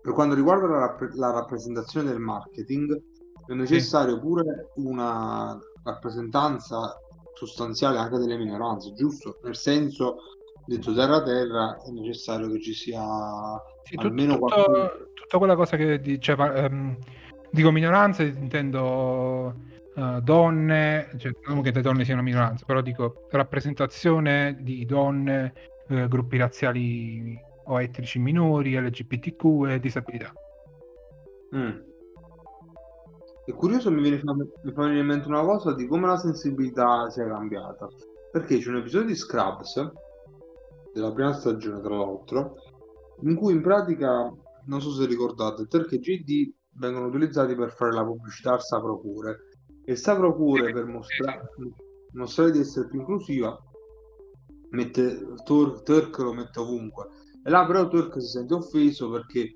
per quanto riguarda la, rapp- la rappresentazione del marketing, è necessario pure una rappresentanza sostanziale anche delle minoranze, giusto? Nel senso, detto terra terra, è necessario che ci sia Sì, tut- almeno tutto- qualcuno. tutta quella cosa che diceva, ehm, dico minoranze, intendo eh, donne, cioè, non che le donne siano minoranze, però dico rappresentazione di donne, eh, gruppi razziali o etnici minori, LGBTQ e disabilità. Mm. È curioso, mi viene, mi fa venire in mente una cosa di come la sensibilità sia cambiata. Perché c'è un episodio di Scrubs, della prima stagione tra l'altro, in cui in pratica, non so se ricordate, Turk e JD vengono utilizzati per fare la pubblicità al Saprocure. E Saprocure, per mostrare, mostrare di essere più inclusiva, mette Tur- Turk lo mette ovunque. E là però Turk si sente offeso perché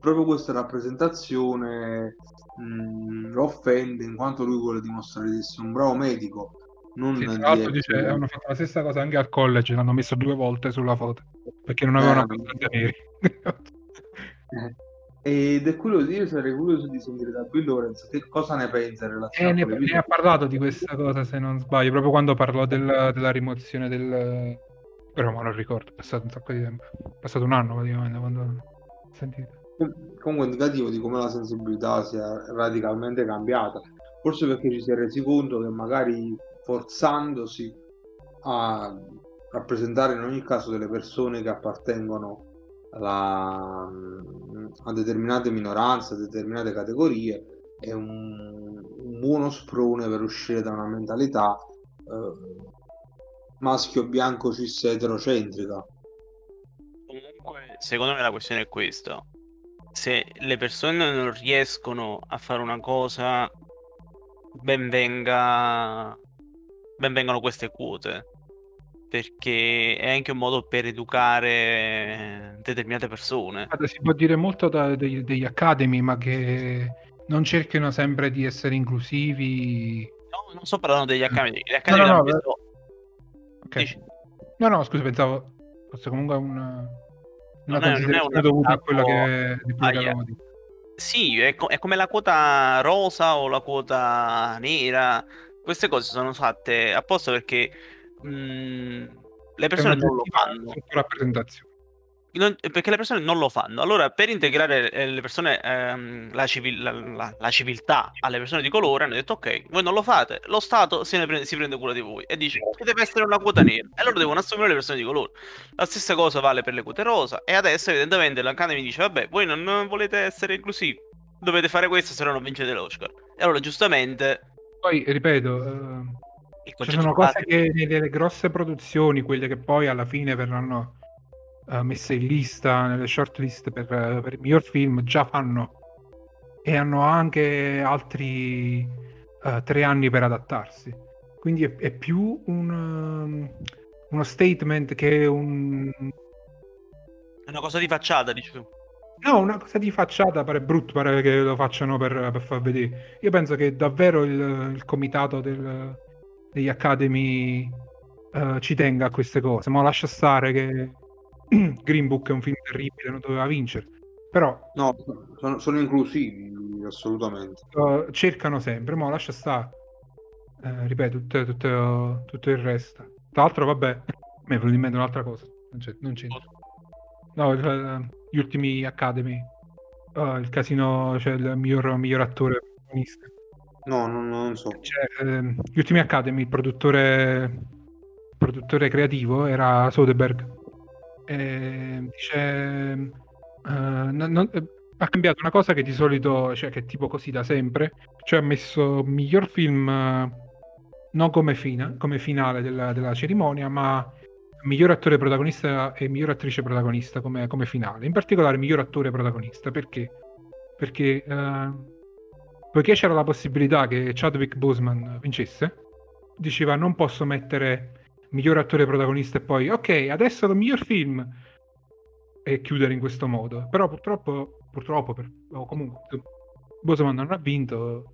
proprio questa rappresentazione mh, lo offende in quanto lui vuole dimostrare di essere un bravo medico. Non Sì, tra l'altro dice, hanno fatto la stessa cosa anche al college, l'hanno messo due volte sulla foto, perché non avevano Eh, abbastanza neri. Ed è curioso, io sarei curioso di sentire da Bill Lawrence che cosa ne pensa in relazione Eh, ne, ne ha parlato di questa cosa, se non sbaglio, proprio quando parlò del- della rimozione del... Però ma non ricordo, è passato un sacco di tempo. È passato un anno praticamente quando. Com- Comunque è indicativo di come la sensibilità sia radicalmente cambiata. Forse perché ci si è resi conto che magari forzandosi a rappresentare in ogni caso delle persone che appartengono alla- a determinate minoranze, a determinate categorie, è un, un buono sprone per uscire da una mentalità eh, maschio bianco cis eterocentrica. Comunque, secondo me la questione è questa. Se le persone non riescono a fare una cosa, ben venga... ben vengano queste quote. Perché è anche un modo per educare determinate persone. Guarda, Si può dire molto da- degli, degli academy, ma che non cerchino sempre di essere inclusivi. No, non sto parlando degli accademi. Gli no, accademi no, hanno beh. visto- Ok. Dici? No, no, scusa, pensavo fosse comunque una, una Non è- non è considerazione dovuta a quello che, di agli- avevamo detto. Sì, è, co- è come la quota rosa o la quota nera. Queste cose sono fatte apposta perché mh, le persone non lo fanno. sottorappresentazione. Non- perché le persone non lo fanno. Allora, per integrare eh, le persone, ehm, la, civil- la- la- la civiltà alle persone di colore, hanno detto: Ok, voi non lo fate, lo Stato se ne prende- si prende cura di voi e dice: Ci deve essere una quota nera. E allora devono assumere le persone di colore. La stessa cosa vale per le quote rosa. E adesso, evidentemente, l'Academy dice: Vabbè, voi non, non volete essere inclusivi, dovete fare questo, se no non vincete l'Oscar. E allora, giustamente, Poi, ripeto, eh, ci concetto sono cose che nelle grosse produzioni, quelle che poi alla fine verranno eh, messe in lista, nelle short list per, per il miglior film, già fanno e hanno anche altri eh, tre anni per adattarsi. Quindi è, è più un, um, uno statement che un... è una cosa di facciata, dici tu. No, una cosa di facciata pare brutto, pare che lo facciano per, per far vedere. Io penso che davvero il, il comitato del- degli Academy eh, ci tenga a queste cose, ma lascia stare che Green Book è un film terribile, non doveva vincere. Però No, sono, sono inclusivi, assolutamente. eh, cercano sempre, ma lascia stare. Eh, ripeto, tutto, tutto- tutto il resto. Tra l'altro, vabbè, mi è venuto in mente un'altra cosa. Non c'è, non c'entra. No, il- gli ultimi Academy. Eh, il casino, cioè il miglior, miglior attore protagonista. No, non, non so. Cioè, ehm, gli ultimi Academy, il produttore, il produttore creativo era Soderbergh. E dice, ehm, eh, non- non- eh, ha cambiato una cosa che di solito, cioè che è tipo così da sempre, cioè ha messo miglior film eh, non come, fina- come finale della, della cerimonia, ma miglior attore protagonista e miglior attrice protagonista come, come finale. In particolare miglior attore protagonista, perché? Perché eh, poiché c'era la possibilità che Chadwick Boseman vincesse, diceva non posso mettere miglior attore protagonista e poi ok, adesso lo miglior film e chiudere in questo modo. Però purtroppo, purtroppo per- o comunque Boseman non ha vinto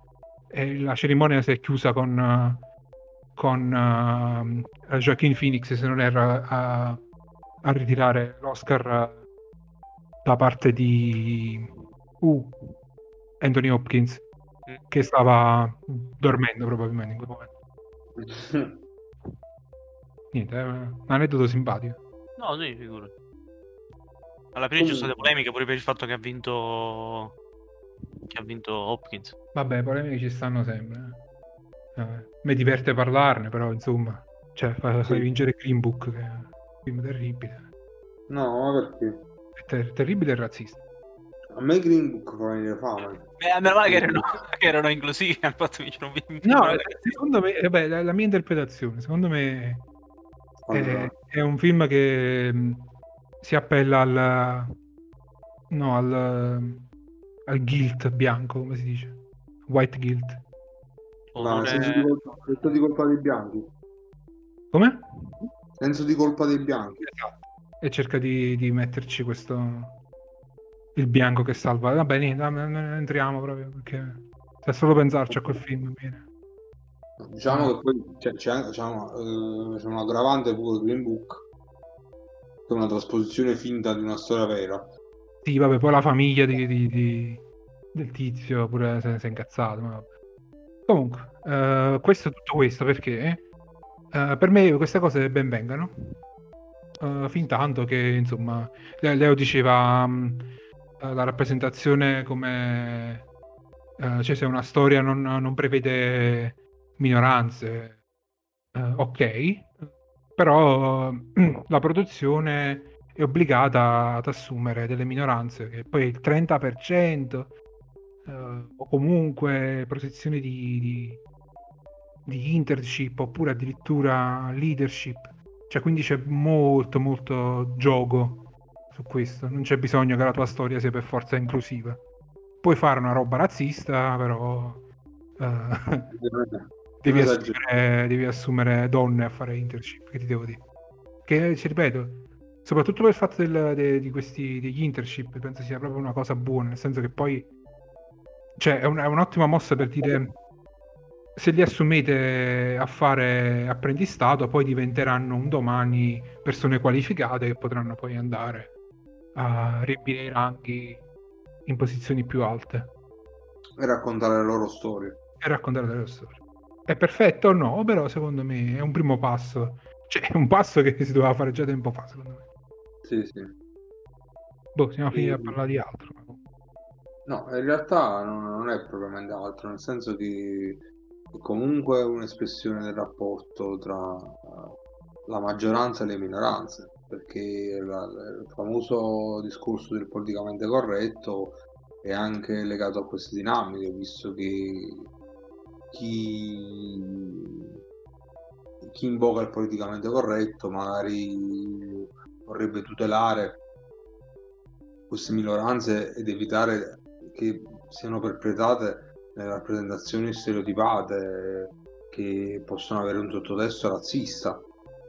e la cerimonia si è chiusa con, eh, con eh, Joaquin Phoenix, se non erro, a, a ritirare l'Oscar eh, da parte di uh, Anthony Hopkins che stava dormendo probabilmente in quel momento. Niente, è un aneddoto simpatico. No, sì, figurati. Alla fine ci sono state polemiche pure per il fatto che ha vinto. Che ha vinto Hopkins. Vabbè, polemiche ci stanno sempre. eh. Eh, mi diverte parlarne, però insomma, cioè, fa- fai Sì. vincere Green Book, che è un film terribile. No, ma perché? È ter- terribile e razzista. A me Green Book fa venire fame. Beh, meno male che erano, che erano inclusivi. Hanno fatto vincere un film. No, eh, secondo me, eh, beh, la, la mia interpretazione, secondo me Allora, è, è un film che mh, si appella al, no, al, al guilt bianco, come si dice? White guilt. No, Onore- senso, di colpa, senso di colpa dei bianchi. Come? Senso di colpa dei bianchi. E cerca di, di metterci questo il bianco che salva. Vabbè, niente, entriamo proprio perché se solo pensarci a quel film viene. Diciamo che poi c'è, c'è, diciamo, eh, c'è un aggravante pure Green Book, che è una trasposizione finta di una storia vera. Sì, vabbè, poi la famiglia di, di- di- del tizio pure si si è incazzato. ma vabbè. Comunque, eh, questo tutto questo perché eh, per me queste cose ben vengano. Eh, fin tanto che, insomma, Le- Leo diceva eh, la rappresentazione come cioè se una storia non, non prevede minoranze, ok, però la produzione è obbligata ad assumere delle minoranze, che poi il 30% eh, o comunque posizioni di, di, di internship oppure addirittura leadership, cioè quindi c'è molto molto gioco su questo, non c'è bisogno che la tua storia sia per forza inclusiva. Puoi fare una roba razzista, però eh, devi, assumere, devi assumere donne a fare internship, che ti devo dire? Che ci ripeto, soprattutto per il fatto del- de- di questi degli internship, penso sia proprio una cosa buona, nel senso che poi cioè, è, un- è un'ottima mossa per dire se li assumete a fare apprendistato, poi diventeranno un domani persone qualificate che potranno poi andare a riempire i ranghi in posizioni più alte E raccontare le loro storie. e raccontare le loro storie. È perfetto o no? Però secondo me è un primo passo. Cioè, è un passo che si doveva fare già tempo fa, secondo me. Sì, sì. Boh, siamo finiti a E- parlare di altro. No, in realtà non, non è propriamente altro, nel senso che è comunque un'espressione del rapporto tra la maggioranza e le minoranze, perché la- il famoso discorso del politicamente corretto è anche legato a queste dinamiche, visto che chi, chi invoca il politicamente corretto magari vorrebbe tutelare queste minoranze ed evitare che siano perpetrate rappresentazioni stereotipate che possono avere un sottotesto razzista,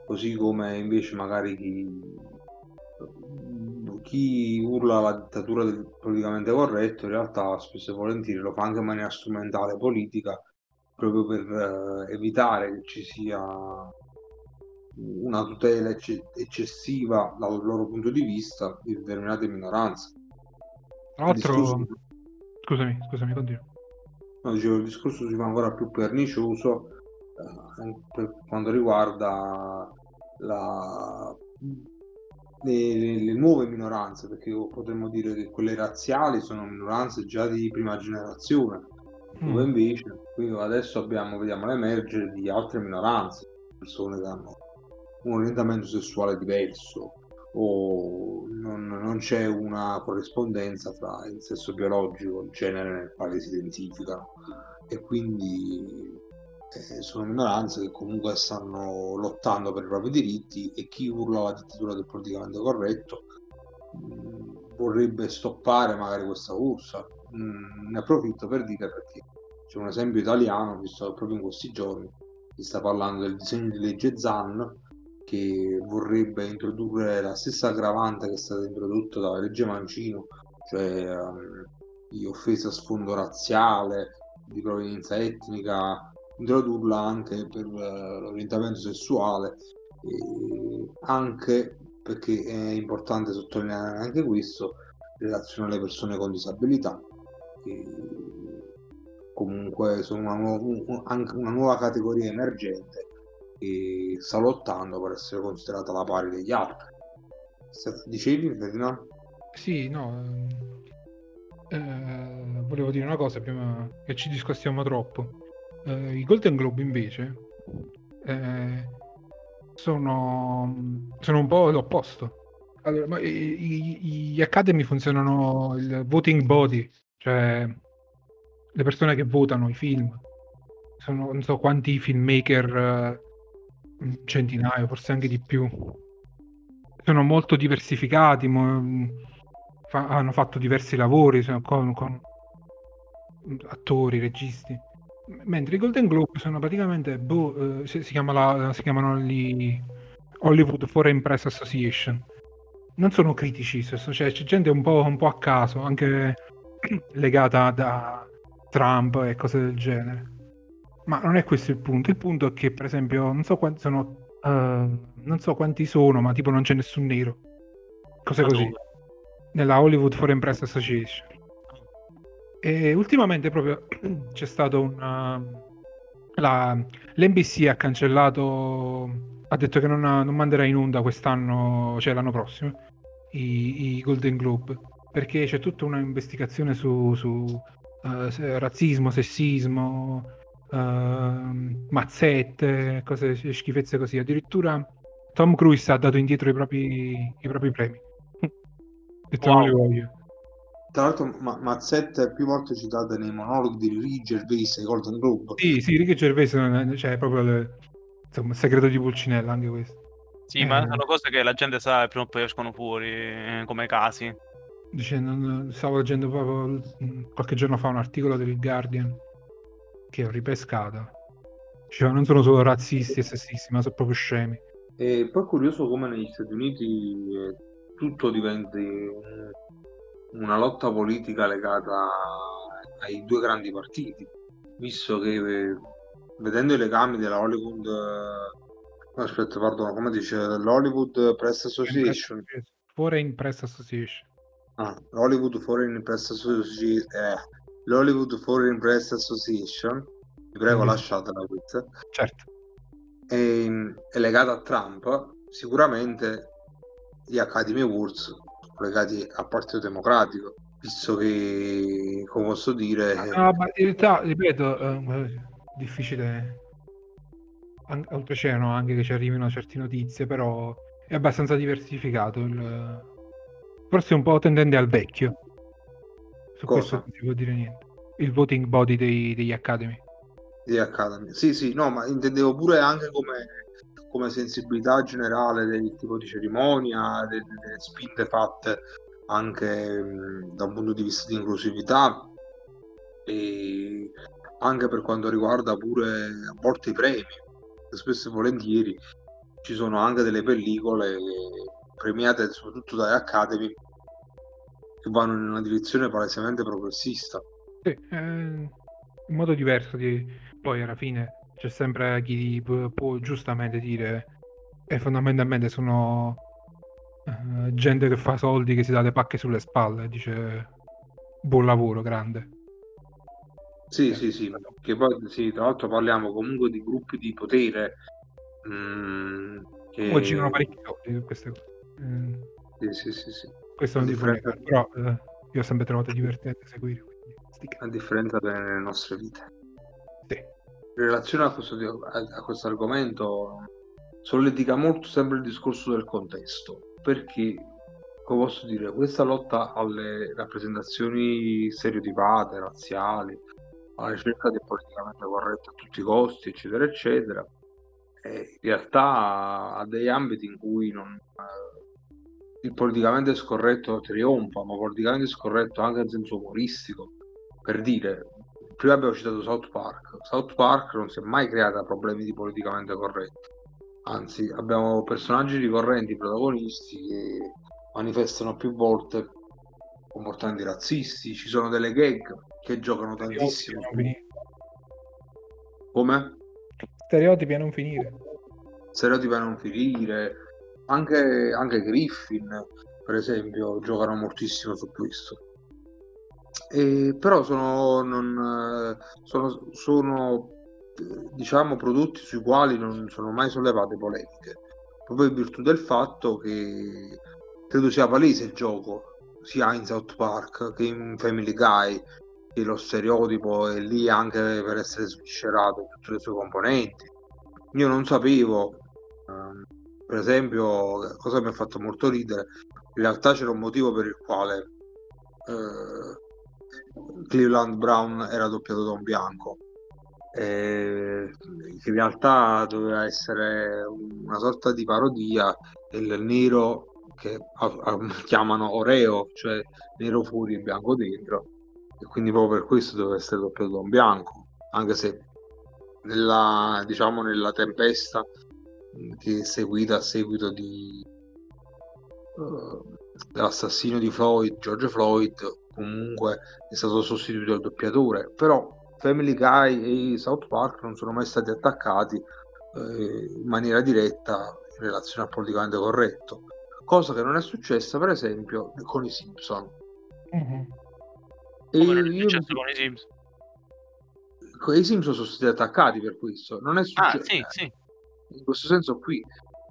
così come invece magari chi, chi urla la dittatura del politicamente corretto in realtà spesso e volentieri lo fa anche in maniera strumentale politica proprio per eh, evitare che ci sia una tutela ecce- eccessiva dal loro punto di vista di determinate minoranze. Tra l'altro, scusami, scusami, continua. no, dicevo, il discorso si fa ancora più pernicioso eh, per quanto riguarda la- le, le- le nuove minoranze, perché potremmo dire che quelle razziali sono minoranze già di prima generazione, dove Mm. invece qui adesso abbiamo, vediamo l'emergere di altre minoranze, persone che hanno un orientamento sessuale diverso o non, non c'è una corrispondenza tra il sesso biologico e il genere nel quale si identificano e quindi eh, sono minoranze che comunque stanno lottando per i propri diritti e chi urla la dittatura del politicamente corretto mh, vorrebbe stoppare magari questa corsa. Mh, ne approfitto per dire perché c'è un esempio italiano, visto proprio in questi giorni si sta parlando del disegno di legge ZAN che vorrebbe introdurre la stessa aggravante che è stata introdotta dalla legge Mancino, cioè ehm, di offesa a sfondo razziale, di provenienza etnica, introdurla anche per eh, l'orientamento sessuale, anche perché è importante sottolineare anche questo in relazione alle persone con disabilità, che comunque sono una, un- anche una nuova categoria emergente che sta lottando per essere considerata la pari degli altri. Dicevi, Ferdinand? Sì, no. ehm, eh, volevo dire una cosa prima che ci discostiamo troppo. Eh, I Golden Globe invece eh, sono, sono un po' l'opposto. Allora, i- gli Academy funzionano il voting body, cioè le persone che votano i film. Sono non so quanti filmmaker, eh, un centinaio, forse anche di più. Sono molto diversificati, mo- fa- hanno fatto diversi lavori con, con attori, registi. Mentre i Golden Globe sono praticamente, boh, eh, si, chiama la- si chiamano gli Hollywood Foreign Press Association. Non sono critici, cioè, c'è gente un po', un po' a caso, anche legata da Trump e cose del genere. Ma non è questo il punto. Il punto è che, per esempio, non so quanti sono, eh, non so quanti sono, ma tipo non c'è nessun nero. Cose Ma così. dove? Nella Hollywood Foreign Press Association. E ultimamente proprio c'è stato un... La, L'NBC ha cancellato, ha detto che non, non manderà in onda quest'anno, cioè l'anno prossimo, i, i Golden Globe, perché c'è tutta una investigazione su, su eh, se- razzismo, sessismo, ehm, mazzette, cose, schifezze così. Addirittura Tom Cruise ha dato indietro i propri, i propri premi. Detto non li Wow. voglio. Tra l'altro, Ma- Mazzette è più volte citate nei monologhi di Ricky Gervais ai Golden Globe. Sì, sì, Ricky Gervais è- cioè, è proprio le- insomma, il segreto di Pulcinella anche questo. Sì, ma Eh. sono cose che la gente sa e prima o poi escono fuori eh, come casi. Dice, non- stavo leggendo proprio qualche giorno fa un articolo del Guardian che ho ripescato. Diceva, non sono solo razzisti e sessisti, ma sono proprio scemi. E poi è curioso come negli Stati Uniti eh, tutto diventi un- una lotta politica legata ai due grandi partiti, visto che eh, vedendo i legami della Hollywood, eh, aspetta, perdono, come dice, l'Hollywood Press Association, Foreign Press Association. ah, l'Hollywood Foreign Press Association, l'Hollywood Foreign Press Association, vi prego Sì. lasciatela questa, Certo. è, è legata a Trump, sicuramente gli Academy Awards sono legati al Partito Democratico, visto che, come posso dire... No, ma in realtà, ripeto, è difficile an- oltreoceano anche che ci arrivino certe notizie, però è abbastanza diversificato. Il... Forse un po' tendente al vecchio. Su Cosa? questo non si può dire niente. Il voting body dei- degli Academy. di Academy. Sì, sì, no, ma intendevo pure anche come, come sensibilità generale del tipo di cerimonia, de- de- delle spinte fatte anche mh, da un punto di vista di inclusività e anche per quanto riguarda pure a volte i premi. Spesso e volentieri ci sono anche delle pellicole premiate soprattutto dai Academy che vanno in una direzione palesemente progressista. Sì, un modo diverso di... Poi alla fine c'è sempre chi pu- può giustamente dire e fondamentalmente sono eh, gente che fa soldi, che si dà le pacche sulle spalle, dice buon lavoro, grande. Sì, sì, sì, che poi sì, tra l'altro parliamo comunque di gruppi di potere mm, che... Poi girano parecchi soldi queste cose. Eh, Sì, sì, sì, sì. Questo non ti può differenza- negare, però eh, io ho sempre trovato divertente seguire. A differenza delle nostre vite. Sì. In relazione a questo, a, a questo argomento solletica molto sempre il discorso del contesto, perché, come posso dire, questa lotta alle rappresentazioni stereotipate, razziali, alla ricerca del politicamente corretto a tutti i costi, eccetera, eccetera, eh, in realtà ha degli ambiti in cui non, eh, il politicamente scorretto trionfa, ma politicamente scorretto anche in senso umoristico. Per dire, prima abbiamo citato South Park. South Park non si è mai creata problemi di politicamente corretto. Anzi, abbiamo personaggi ricorrenti, protagonisti che manifestano più volte comportamenti razzisti. Ci sono delle gag che giocano tantissimo. Come? Stereotipi a non finire. stereotipi a non finire, anche, anche Griffin, per esempio, giocano moltissimo su questo. E, però sono, non, eh, sono, sono, eh, diciamo, prodotti sui quali non sono mai sollevate polemiche, proprio in virtù del fatto che credo sia palese il gioco, sia in South Park che in Family Guy, che lo stereotipo è lì anche per essere sviscerato in tutte le sue componenti. Io non sapevo, ehm, per esempio, cosa mi ha fatto molto ridere, in realtà c'era un motivo per il quale eh, Cleveland Brown era doppiato da un bianco, eh, in realtà doveva essere una sorta di parodia del nero che a- a- chiamano Oreo, cioè nero fuori e bianco dentro, e quindi proprio per questo doveva essere doppiato da un bianco, anche se nella, diciamo, nella tempesta che è seguita a seguito di, eh, dell'assassino di Floyd, George Floyd, comunque è stato sostituito il doppiatore, però Family Guy e South Park non sono mai stati attaccati eh, in maniera diretta in relazione al politicamente corretto, cosa che non è successa per esempio con i Simpson. Mhm. E Come non è io successo mi- con i Sims. i Simpson sono stati attaccati per questo, non è Ah, successo sì, sì. In questo senso qui.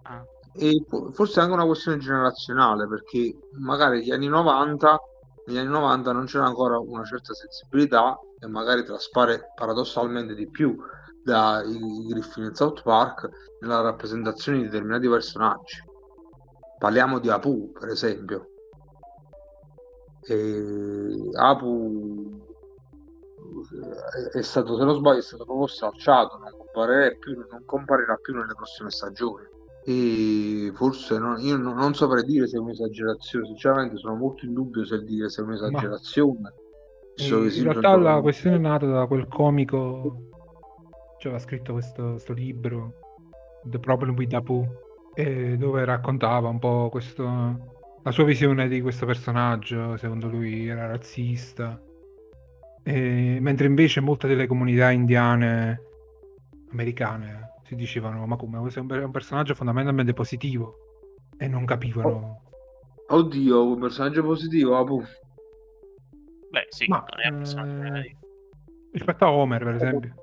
Ah. E forse anche una questione generazionale, perché magari negli anni 90, negli anni 90 non c'era ancora una certa sensibilità e magari traspare paradossalmente di più dai Griffin in South Park nella rappresentazione di determinati personaggi. Parliamo di Apu, per esempio. E Apu è- è stato, se non sbaglio, è stato proprio stracciato, non comparirà più, non comparirà più nelle prossime stagioni. E forse non, io non, non saprei dire se è un'esagerazione, sinceramente sono molto in dubbio se dire se è un'esagerazione. visto che In realtà la questione è nata da quel comico che aveva scritto questo, questo libro, The Problem with Apu, e dove raccontava un po' questo, la sua visione di questo personaggio, secondo lui era razzista, E mentre invece molte delle comunità indiane americane si dicevano ma come questo è un, personaggio fondamentalmente positivo e non capivano Oddio, un personaggio positivo, Apu. Beh, sì, Ma, non è un personaggio eh, rispetto a Homer per esempio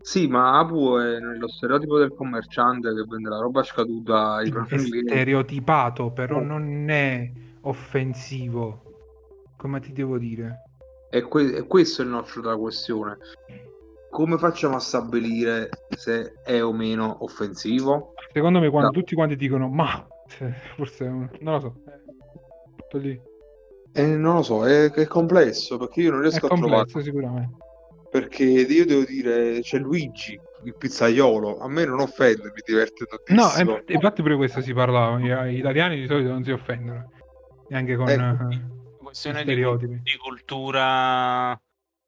Sì, ma Apu è nello stereotipo del commerciante che vende la roba scaduta ai È propri clienti. stereotipato, però Eh. non è offensivo. Come ti devo dire? E, que- questo è il nocciolo della questione. Come facciamo a stabilire se è o meno offensivo? Secondo me quando No. tutti quanti dicono ma cioè, forse non lo so. eh, tutto lì. Eh, non lo so, è, è complesso perché io non È riesco a trovare. complesso sicuramente. Perché io devo dire, c'è Luigi, il pizzaiolo. A me non offende, mi diverte No, tantissimo. infatti, infatti pure questo si parlava. Gli gli italiani di solito non si offendono. Neanche con Eh, eh, Questione di, stereotipi. di cultura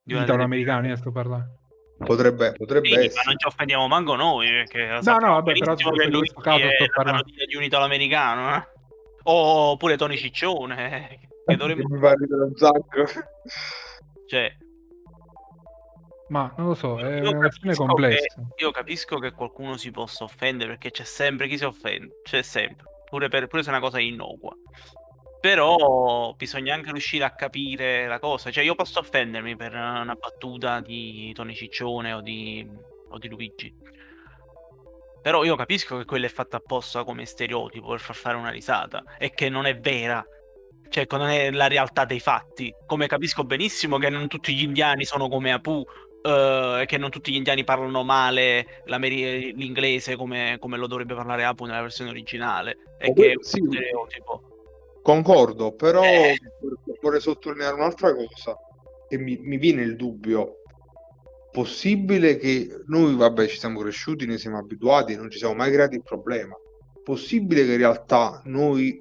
di una italo-americani, ne sto parlando. Potrebbe, potrebbe Sì, ma essere. non ci offendiamo manco noi, perché No, sappiamo no, vabbè, però in che lui questo caso è sto la parlando. di un italo-americano, eh? Oppure Tony Ciccione, eh, che dovremmo... Mi fa ridere un sacco. Cioè, Ma non lo so, è Io una questione capisco complessa. io capisco che qualcuno si possa offendere, perché c'è sempre chi si offende, c'è sempre, pure, per, pure se è una cosa innocua. Però bisogna anche riuscire a capire la cosa. Cioè, io posso offendermi per una battuta di Tony Ciccione o di, o di Luigi. Però io capisco che quella è fatta apposta come stereotipo per far fare una risata e che non è vera. Cioè, che non è la realtà dei fatti. Come capisco benissimo che non tutti gli indiani sono come Apu eh, e che non tutti gli indiani parlano male l'inglese come, come lo dovrebbe parlare Apu nella versione originale. E Ma che è sì. un stereotipo. Concordo, però Eh. vorrei sottolineare un'altra cosa che mi, mi viene il dubbio. Possibile che noi, vabbè, ci siamo cresciuti, ne siamo abituati, non ci siamo mai creati il problema. Possibile che in realtà noi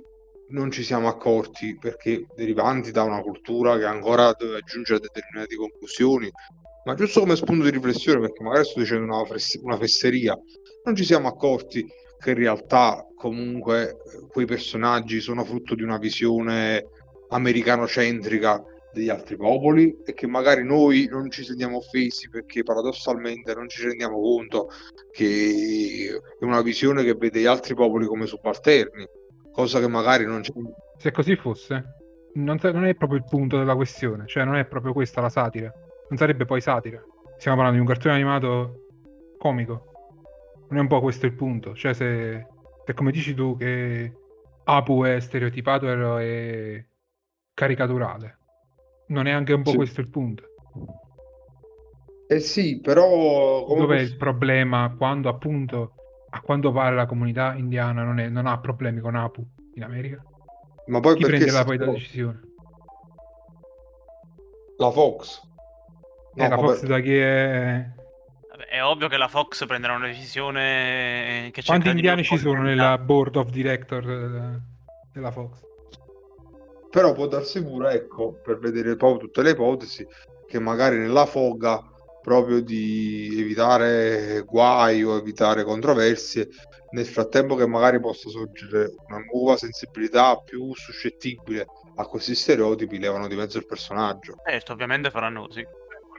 non ci siamo accorti perché derivanti da una cultura che ancora deve aggiungere determinate conclusioni, ma giusto come spunto di riflessione, perché magari sto dicendo una, fres- una fesseria, non ci siamo accorti che in realtà comunque eh, quei personaggi sono frutto di una visione americanocentrica degli altri popoli e che magari noi non ci sentiamo offesi perché paradossalmente non ci rendiamo conto che è una visione che vede gli altri popoli come subalterni, cosa che magari non c'è. Se così fosse, non, non è proprio il punto della questione, cioè non è proprio questa la satira. Non sarebbe poi satira. Stiamo parlando di un cartone animato comico. Non è un po' questo il punto. Cioè, se, se come dici tu che Apu è stereotipato e caricaturale, non è anche un po' Sì. questo il punto. Eh sì, però come Dov'è il problema quando appunto a quanto pare la comunità indiana non, è- non ha problemi con Apu in America? ma poi Chi perché prende la, si poi la decisione? la Fox? Eh, No, la vabbè. Fox da chi è... Vabbè, È ovvio che la Fox prenderà una decisione che Quanti cercherà di indiani ci sono nella board of director della, della Fox? Però può darsi pure, ecco, per vedere proprio tutte le ipotesi, che magari nella foga proprio di evitare guai o evitare controversie, nel frattempo che magari possa sorgere una nuova sensibilità più suscettibile a questi stereotipi, levano di mezzo il personaggio. Certo, ovviamente faranno così.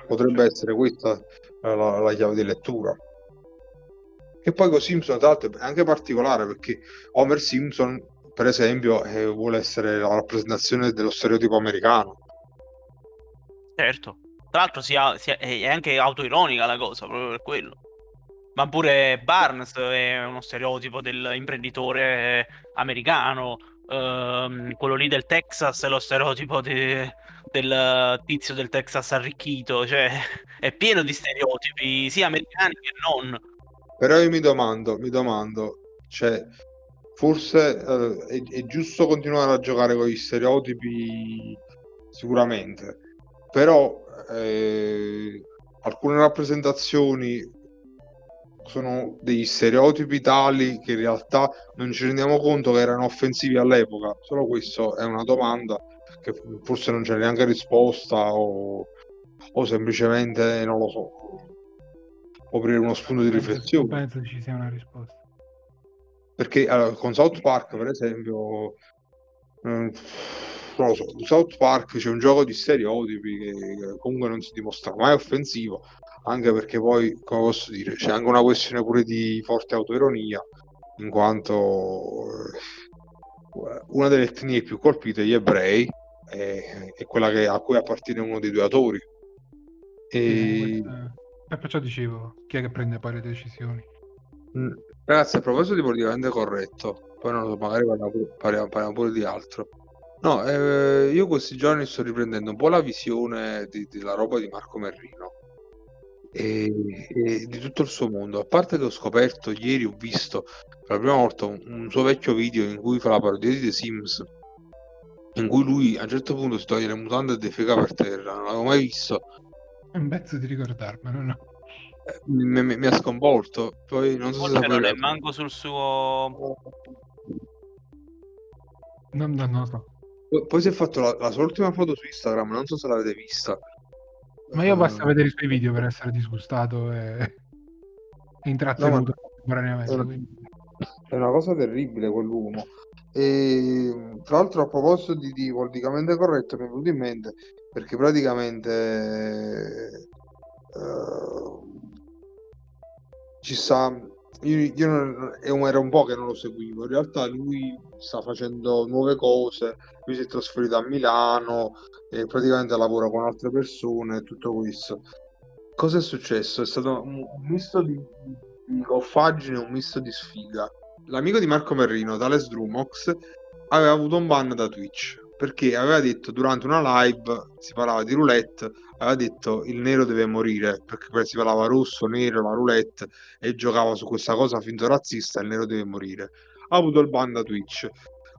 Potrebbe essere questa eh, la, la chiave di lettura. E poi con Simpson, tra l'altro, è anche particolare perché Homer Simpson, per esempio, eh, vuole essere la rappresentazione dello stereotipo americano. Certo. Tra l'altro si ha- è anche autoironica la cosa, proprio per quello. Ma pure Barnes è uno stereotipo dell'imprenditore americano. ehm, quello lì del Texas è lo stereotipo de- del tizio del Texas arricchito. Cioè, è pieno di stereotipi, sia americani che non. Però io mi domando, mi domando, cioè, forse eh, è, è giusto continuare a giocare con gli stereotipi, sicuramente, però eh, alcune rappresentazioni sono degli stereotipi tali che in realtà non ci rendiamo conto che erano offensivi all'epoca. Solo questo è una domanda che forse non c'è neanche risposta o, o semplicemente non lo so. Aprire uno spunto di riflessione Penso ci sia una risposta. perché allora, con South Park per esempio eh, non lo so, South Park c'è un gioco di stereotipi che, che comunque non si dimostra mai offensivo anche perché poi come posso dire c'è anche una questione pure di forte autoironia in quanto eh, una delle etnie più colpite gli ebrei è, è quella che- a cui appartiene uno dei due autori e, E perciò dicevo, chi è che prende poi le decisioni? Mm. Ragazzi, a proposito di politicamente corretto, poi non lo so, magari parliamo, pu- parliamo- parliamo pure di altro. No, eh, io questi giorni sto riprendendo un po' la visione di- della roba di Marco Merrino e, e di tutto il suo mondo. A parte che ho scoperto, ieri ho visto per la prima volta un, un suo vecchio video in cui fa la parodia di The Sims, in cui lui a un certo punto si toglie le mutande e defeca per terra. Non l'avevo mai visto. È un pezzo di ricordarmelo, no? Eh, Mi, mi- mi ha sconvolto. Poi non so se Forse non sapete. è manco sul suo... No, no, non lo so. Poi, poi si è fatto la, la sua ultima foto su Instagram, non so se l'avete vista. Ma io basta Eh, vedere i suoi video per essere disgustato e, e intrattenuto No, contemporaneamente. Ora- quindi- È una cosa terribile quell'uomo. E tra l'altro, a proposito di, di politicamente corretto, mi è venuto in mente perché praticamente eh, ci sta. Io, io non- era un po' che non lo seguivo. In realtà, lui sta facendo nuove cose. Lui si è trasferito a Milano e praticamente lavora con altre persone tutto questo. Cosa è successo? È stato un misto di, di goffaggine, un misto di sfiga. L'amico di Marco Merrino, Thales Drumox, aveva avuto un ban da Twitch perché aveva detto durante una live, si parlava di roulette, aveva detto il nero deve morire perché poi si parlava rosso, nero, la roulette e giocava su questa cosa finto razzista, il nero deve morire. Ha avuto il ban da Twitch.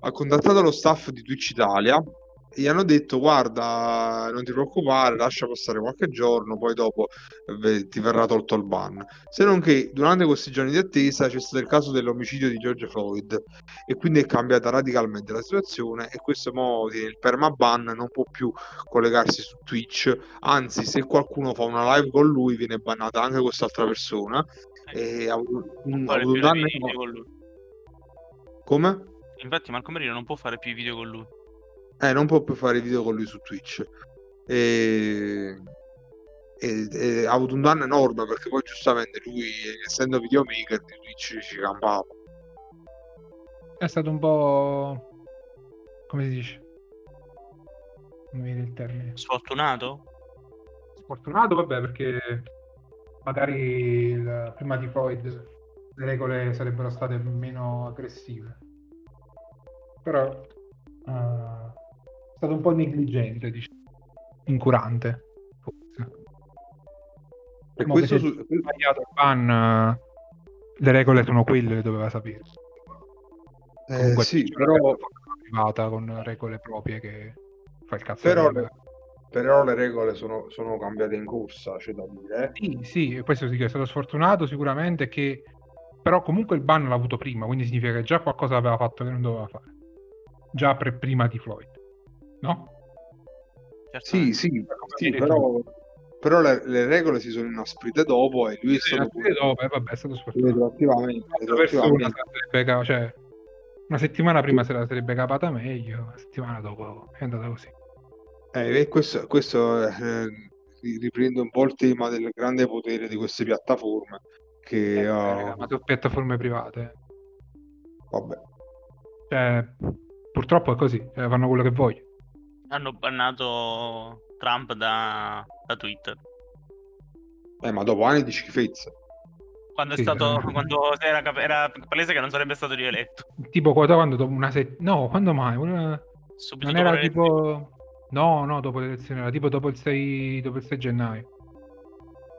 Ha contattato lo staff di Twitch Italia gli hanno detto guarda non ti preoccupare lascia passare qualche giorno poi dopo eh, ti verrà tolto il ban se non che durante questi giorni di attesa c'è stato il caso dell'omicidio di George Floyd e quindi è cambiata radicalmente la situazione e questo mo tiene il permaban non può più collegarsi su Twitch anzi se qualcuno fa una live con lui viene bannata anche quest'altra persona e ha un, un danno video con lui. come? Infatti Marco Merino non può fare più video con lui. Eh, non può più fare video con lui su Twitch. E... e- e ha avuto un danno enorme perché poi giustamente lui, essendo videomaker di Twitch, ci campava. È stato un po'... come si dice? Non mi viene il termine. Sfortunato? Sfortunato, vabbè, perché magari il- prima di Freud le regole sarebbero state meno aggressive. Però è stato un po' negligente, diciamo. Incurante, forse. E Ma questo su- sbagliato il ban, eh, le regole sono quelle, le doveva sapere. eh, Comunque sì, però, privata con regole proprie che fa il cazzo però, che vuole. però le regole sono, sono cambiate in corsa, c'è da dire. Sì, sì, questo sì che è stato sfortunato sicuramente che però comunque il ban l'ha avuto prima, quindi significa che già qualcosa aveva fatto che non doveva fare. Già pre- prima di Floyd. No? Sì, Certamente. sì, Come sì, dire però, però le, le regole si sono inasprite dopo e lui è Sì, stato sì, dopo, eh, vabbè, è stato sfortunato. retroattivamente, persona retroattivamente. ca- cioè, una settimana prima se la sarebbe capata meglio, una settimana dopo è andata così. Eh, e questo, questo eh, ri- riprende un po' il tema del grande potere di queste piattaforme che Eh, raga, ma su piattaforme private. vabbè. Cioè, purtroppo è così, eh, fanno quello che vogliono. Hanno bannato Trump da, da Twitter. Eh, ma dopo anni di schifezze. Quando è Sì, stato. eh. Quando era, era palese che non sarebbe stato rieletto. Tipo quando dopo una settimana... No, quando mai? Una- Subito Non dopo era le tipo... No, no, dopo le elezioni, era tipo dopo il 6, dopo il 6 gennaio.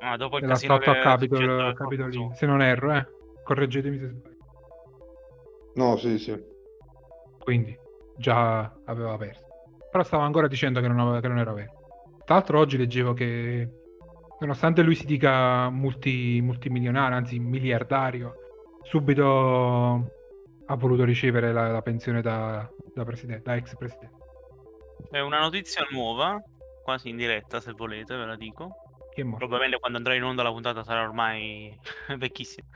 Ah, dopo il Era casino stato a che è Capitol, Capitolino, Corso. se non erro, eh. Correggetemi se sbaglio. No, sì, sì. Quindi già aveva perso. Però stava ancora dicendo che non, aveva- che non era vero. Tra l'altro oggi leggevo che nonostante lui si dica multi, multimilionario, anzi miliardario, subito ha voluto ricevere la, la pensione da, da, presidente, da ex presidente. È una notizia nuova, quasi in diretta se volete, ve la dico. Probabilmente quando andrà in onda la puntata sarà ormai vecchissima.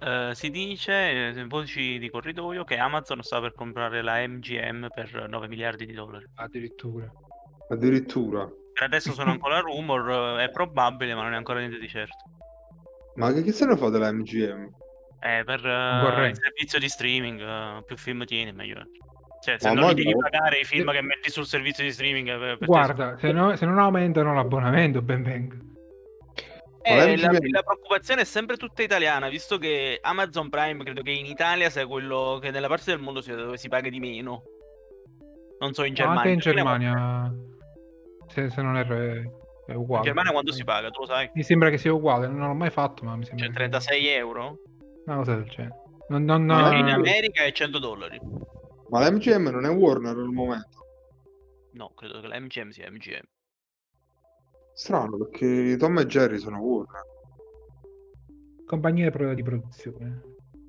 Eh, si dice, eh, voci di corridoio, che Amazon sta per comprare la MGM per 9 miliardi di dollari. Addirittura. Addirittura. Per adesso sono ancora rumor, eh, è probabile, ma non è ancora niente di certo. Ma che, che se ne fa della MGM? Eh, per eh, vorrei. il servizio di streaming, eh, più film tieni, meglio è. Cioè, se Ma non li devi pagare i film che metti sul servizio di streaming, eh, per te Guarda, se, no- se non aumentano l'abbonamento, ben venga. Eh, la, l'MGM la preoccupazione è sempre tutta italiana, visto che Amazon Prime credo che in Italia sia quello che nella parte del mondo sia dove si paga di meno. Non so in Ma Germania. Anche in Germania- Germania, se, se non erro, è, è In uguale. Germania quando si paga, tu lo sai? Mi sembra che sia uguale, non l'ho mai fatto, ma mi sembra Cioè che sia 36 euro? Una cosa del genere. Non, non- Ma In eh, America è 100 dollari. Ma l'MGM non è Warner al momento. No, credo che la MGM sia MGM. Strano perché Tom e Jerry sono Warner. compagnia di produzione.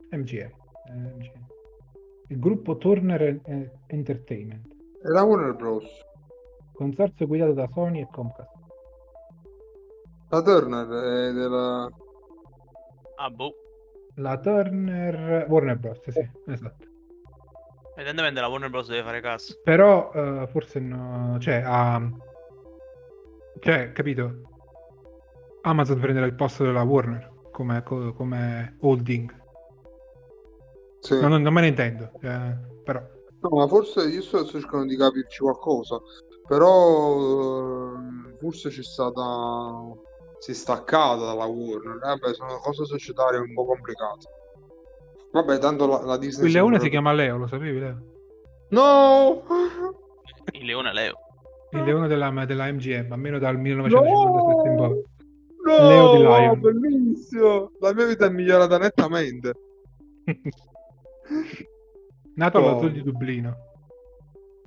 MGM. eh, MGM. Il gruppo Turner eh, Entertainment. È la Warner Bros. Consorzio guidato da Sony e Comcast. La Turner è della... Ah, boh. La Turner... Warner Bros. Sì, esatto. Evidentemente la Warner Bros. deve fare cassa. Però eh, forse no... Cioè, ha... Cioè, capito? Amazon prenderà il posto della Warner come, co- come holding. Sì. No, non, non me ne intendo. eh, però... No, ma forse io sto cercando di capirci qualcosa, però eh, forse c'è stata... si è staccata dalla Warner. Eh, Vabbè, sono cose societarie un po' complicate. Vabbè, tanto la, la Disney... Il leone sembra- si chiama Leo, lo sapevi Leo? No! Il leone Leo. Il leone della, della MGM, almeno dal 1957 in poi. No! Leo di Lion. Bellissimo! La mia vita è migliorata nettamente. Nato Oh. Tour di Dublino.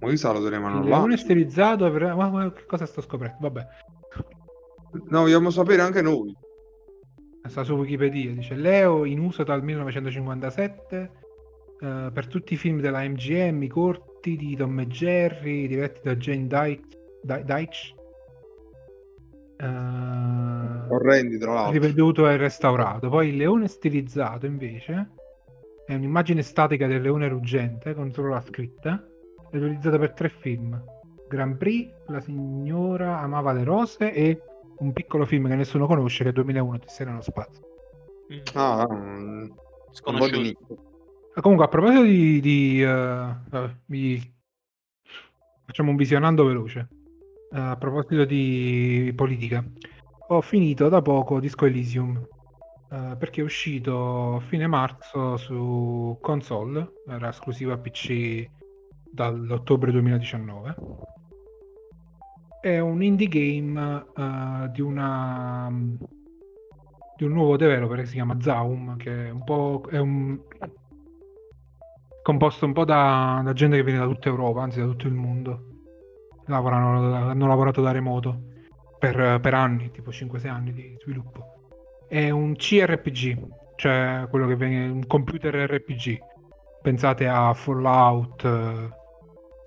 Ma io lo Il là. leone stilizzato avrà... Ma, ma che cosa sto scoprendo? Vabbè, No, vogliamo sapere anche noi. sta su Wikipedia. Dice Leo in uso dal 1957 eh, per tutti i film della MGM, i corti di Tom e Jerry, diretti da Jane Deitch. Eh, Orrendi, tra l'altro. riveduto e restaurato. Poi il leone stilizzato invece è un'immagine statica del leone ruggente con solo la scritta, è utilizzata per tre film. Grand Prix, La signora amava le rose e un piccolo film che nessuno conosce che è 2001 Odissea nello spazio. Mm. Ah, mm, Sconosciuto. Ah, Comunque a proposito di... di, eh, vabbè, vi- facciamo un visionando veloce. Eh, a proposito di politica, ho finito da poco Disco Elysium eh, perché è uscito a fine marzo su console, era esclusiva PC dall'ottobre 2019. È un indie game eh, di una di un nuovo developer che si chiama Zaum, che è un po' è un composto un po' da, da gente che viene da tutta Europa, anzi da tutto il mondo. Lavorano, hanno lavorato da remoto per, per anni, tipo 5-6 anni di sviluppo. È un CRPG, cioè quello che viene un computer RPG. Pensate a Fallout eh,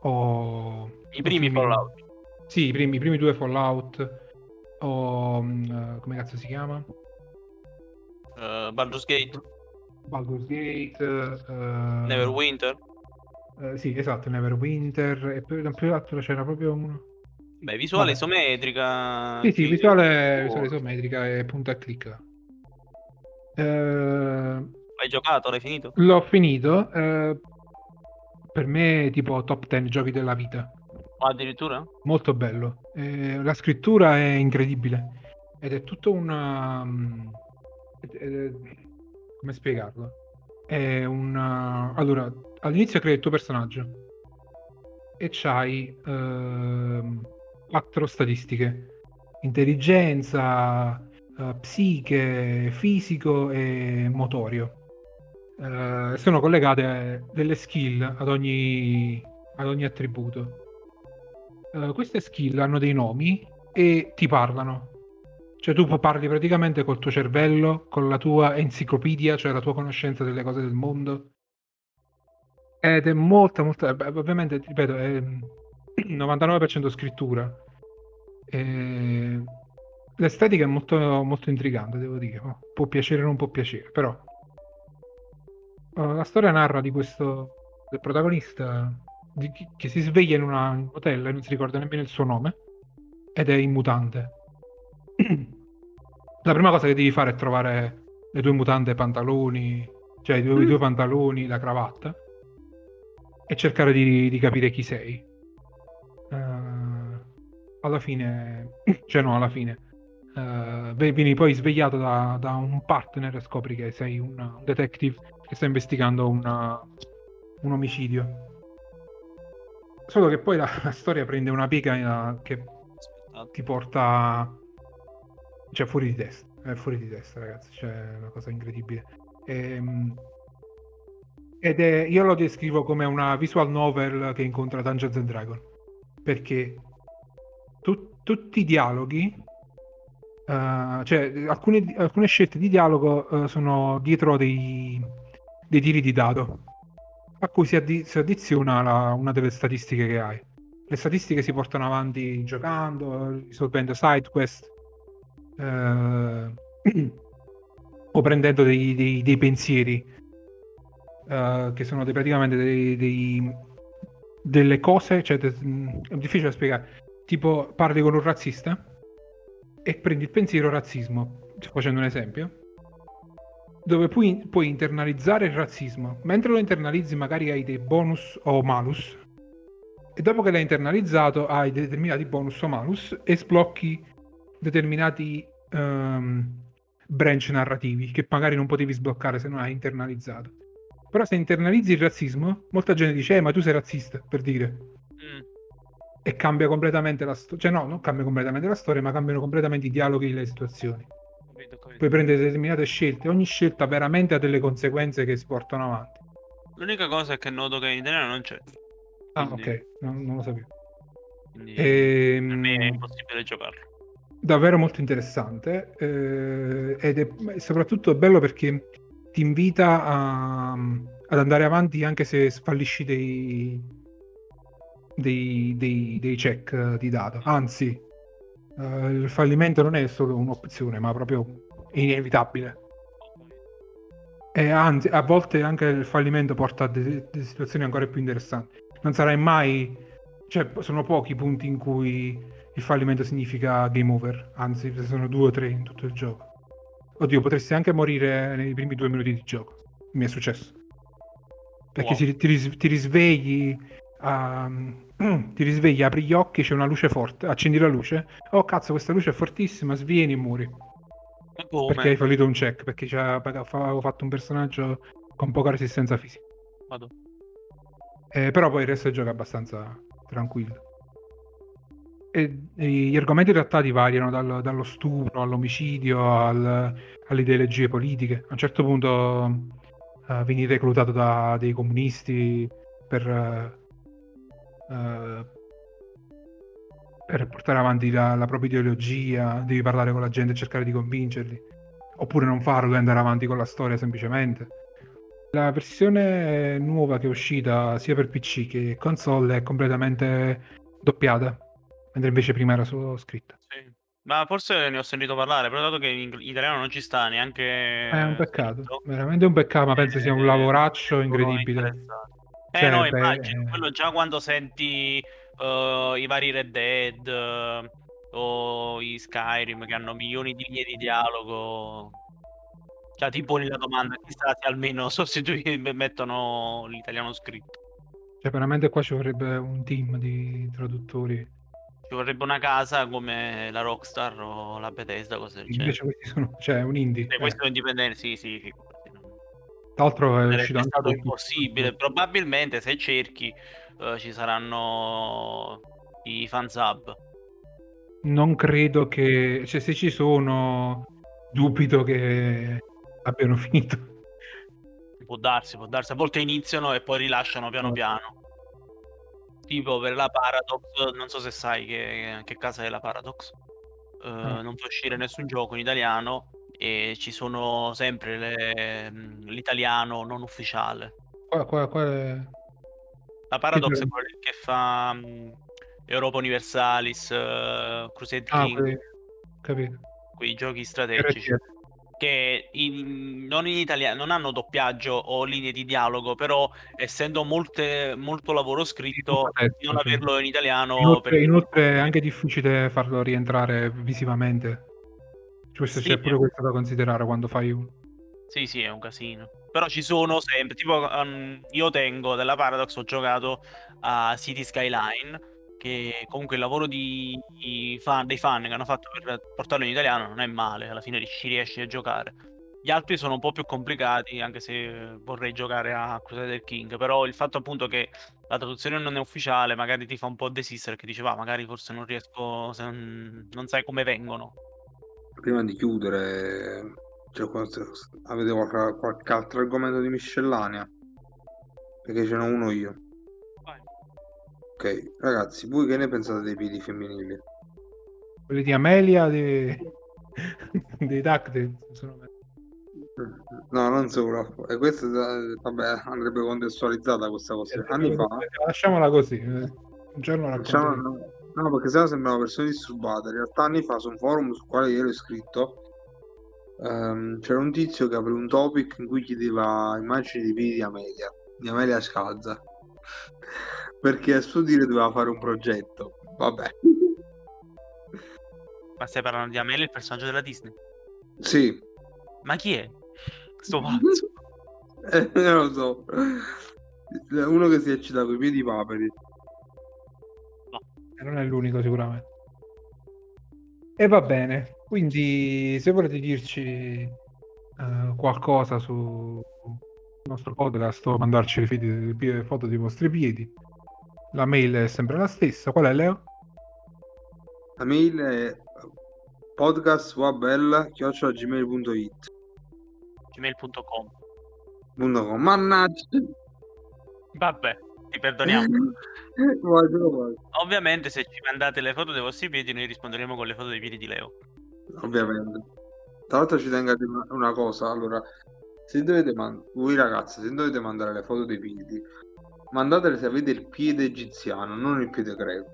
o I primi. Fallout. Sì, i primi, i primi due Fallout o mm, eh, come cazzo si chiama? eh, Baldur's Gate. Baldur's Gate, eh, Neverwinter. eh, sì, esatto, Neverwinter e poi da più altro c'era proprio uno. Beh, visuale Vabbè. isometrica. Sì, sì, visuale, Oh. visuale isometrica e punta e clicca. Eh, Hai giocato? L'hai finito? l'ho finito. eh, per me, tipo top 10 giochi della vita. Ah, addirittura? Molto bello. Eh, la scrittura è incredibile. Ed è tutto una. ed- ed- come spiegarlo? È una. Allora, all'inizio crei il tuo personaggio. E c'hai ehm, quattro statistiche: intelligenza, eh, psiche, fisico e motorio. Eh, sono collegate delle skill ad ogni, ad ogni attributo. Eh, queste skill hanno dei nomi e ti parlano. Cioè tu parli praticamente col tuo cervello, con la tua enciclopedia, cioè la tua conoscenza delle cose del mondo. Ed è molto, molto... Ovviamente, ripeto, è mm, 99% scrittura. E L'estetica è molto, molto intrigante, devo dire. Oh, Può piacere o non può piacere, però... Oh, la storia narra di questo... del protagonista di che si sveglia in una- hotel e non si ricorda nemmeno il suo nome ed è in mutante. La prima cosa che devi fare è trovare le tue mutande e pantaloni, cioè i due, i due pantaloni, la cravatta e cercare di, di capire chi sei. Eh, alla fine, cioè no, alla fine. uh, vieni poi svegliato da, da, un partner e scopri che sei un, un detective che sta investigando una, un omicidio. Solo che poi la, la storia prende una piega che ti porta cioè fuori di testa. È fuori di testa, ragazzi. Cioè, è una cosa incredibile. Ehm, ed è, io lo descrivo come una visual novel che incontra Dungeons and Dragons. Perché tu, tutti i dialoghi, uh, cioè alcune, alcune, scelte di dialogo uh, sono dietro dei, dei, tiri di dado a cui si, addi- si addiziona la, una delle statistiche che hai. Le statistiche si portano avanti giocando, risolvendo side quest uh, o prendendo dei, dei, dei pensieri uh, che sono dei, praticamente delle cose, cioè de- è difficile da spiegare, tipo parli con un razzista e prendi il pensiero razzismo, facendo un esempio, dove puoi, puoi internalizzare il razzismo, mentre lo internalizzi magari hai dei bonus o malus, e dopo che l'hai internalizzato hai determinati bonus o malus e sblocchi determinati um, branch narrativi che magari non potevi sbloccare se non hai internalizzato. Però se internalizzi il razzismo, molta gente dice, eh, ma tu sei razzista, per dire. Mm. E cambia completamente la storia. Cioè no, non cambia completamente la storia, ma cambiano completamente i dialoghi e le situazioni. Capito, capito. Puoi prendere determinate scelte. Ogni scelta veramente ha delle conseguenze che si portano avanti. L'unica cosa è che noto che in italiano non c'è. Ah, Quindi... ok, non, non, lo sapevo. Quindi e... per me è ehm, impossibile giocarlo. Davvero molto interessante eh, ed è soprattutto bello perché ti invita a, ad andare avanti anche se sfallisci dei, dei, dei, dei check di data. Anzi, uh, il fallimento non è solo un'opzione, ma proprio inevitabile. E anzi, a volte anche il fallimento porta a delle, delle situazioni ancora più interessanti. Non sarai mai... Cioè, sono pochi i punti in cui il fallimento significa game over, anzi, sono due o tre in tutto il gioco. Oddio, potresti anche morire nei primi due minuti di gioco. Mi è successo. Perché wow. ti, ti, ris- ti, risvegli, um, ti risvegli, apri gli occhi, c'è una luce forte, accendi la luce. Oh cazzo, questa luce è fortissima, svieni e muori. Come? Perché hai fallito un check, perché avevo fatto un personaggio con poca resistenza fisica. Vado. Eh, però poi il resto del gioco è abbastanza tranquillo e, gli argomenti trattati variano dal, dallo stupro all'omicidio al, alle ideologie politiche. A un certo punto uh, vieni reclutato da dei comunisti per, uh, per portare avanti la, la, propria ideologia, devi parlare con la gente e cercare di convincerli, oppure non farlo e andare avanti con la storia semplicemente. La versione nuova che è uscita sia per PC che console è completamente doppiata mentre invece prima era solo scritta. Sì. Ma forse ne ho sentito parlare, però dato che in italiano non ci sta neanche. È un peccato, scritto, veramente un peccato, ma penso sia un eh, lavoraccio incredibile. Eh cioè, no, immagino, beh... quello già quando senti uh, i vari Red Dead uh, o i Skyrim che hanno milioni di linee di dialogo, cioè ti poni la domanda, chissà se almeno sostitui mettono l'italiano scritto. Cioè veramente qua ci vorrebbe un team di traduttori ci vorrebbe una casa come la Rockstar o la Bethesda, cose del Invece questi sono, cioè, un indie. Se questi sono indipendenti, sì, sì, figurati. Tra l'altro è anche stato impossibile. Probabilmente se cerchi uh, ci saranno i fansub. Non credo che... Cioè, se ci sono, dubito che abbiano finito. Può darsi, può darsi. A volte iniziano e poi rilasciano piano piano tipo per la Paradox, non so se sai che, che casa è la Paradox, uh, mm. non può uscire nessun gioco in italiano e ci sono sempre le, l'italiano non ufficiale. Qua, qua, qua è... La Paradox è quello che fa um, Europa Universalis, uh, Crusade ah, King, quei... capito. quei giochi strategici. RTL che in, non in italiano non hanno doppiaggio o linee di dialogo, però essendo molte, molto lavoro scritto, sì, non averlo in italiano. Inoltre, per... inoltre è anche difficile farlo rientrare visivamente. Questo sì, c'è pure questo da considerare quando fai un. Sì, sì, è un casino. Però ci sono sempre, tipo um, io tengo della Paradox, ho giocato a City Skyline che comunque il lavoro di, di fan, dei fan che hanno fatto per portarlo in italiano non è male, alla fine ci riesci a giocare. Gli altri sono un po' più complicati, anche se vorrei giocare a Crusader King, però il fatto appunto che la traduzione non è ufficiale magari ti fa un po' desistere, che dice va, magari forse non riesco, non, non sai come vengono. Prima di chiudere, cioè, avete qualche, qualche altro argomento di miscellanea? Perché ce n'ho uno io. Ok, ragazzi, voi che ne pensate dei piedi femminili? Quelli di Amelia, di... dei Duck, sono No, non solo. E questo, vabbè, andrebbe contestualizzata questa cosa. Anni fa... Lasciamola così. Eh. Un giorno Lasciamo... no, no, perché sennò sembrano persone disturbate. In realtà anni fa su un forum sul quale io ero iscritto um, c'era un tizio che aveva un topic in cui chiedeva immagini di piedi di Amelia, di Amelia Scalza. Perché a suo dire doveva fare un progetto. Vabbè. Ma stai parlando di Amelia, il personaggio della Disney? Sì. Ma chi è? Sto pazzo. eh, non lo so. Uno che si eccita con i piedi paperi. No. Non è l'unico sicuramente. E va bene. Quindi se volete dirci uh, qualcosa sul nostro podcast o mandarci le, fidi, le foto dei vostri piedi, la mail è sempre la stessa. Qual è Leo? La mail è podcastwabel.gmail.it gmail.com. .com. Mannaggia. Vabbè, ti perdoniamo. Ovviamente se ci mandate le foto dei vostri piedi noi risponderemo con le foto dei piedi di Leo. Ovviamente. Tra l'altro ci tengo a dire una cosa, allora, se dovete mandare, voi ragazzi, se dovete mandare le foto dei piedi, mandatele se avete il piede egiziano, non il piede greco.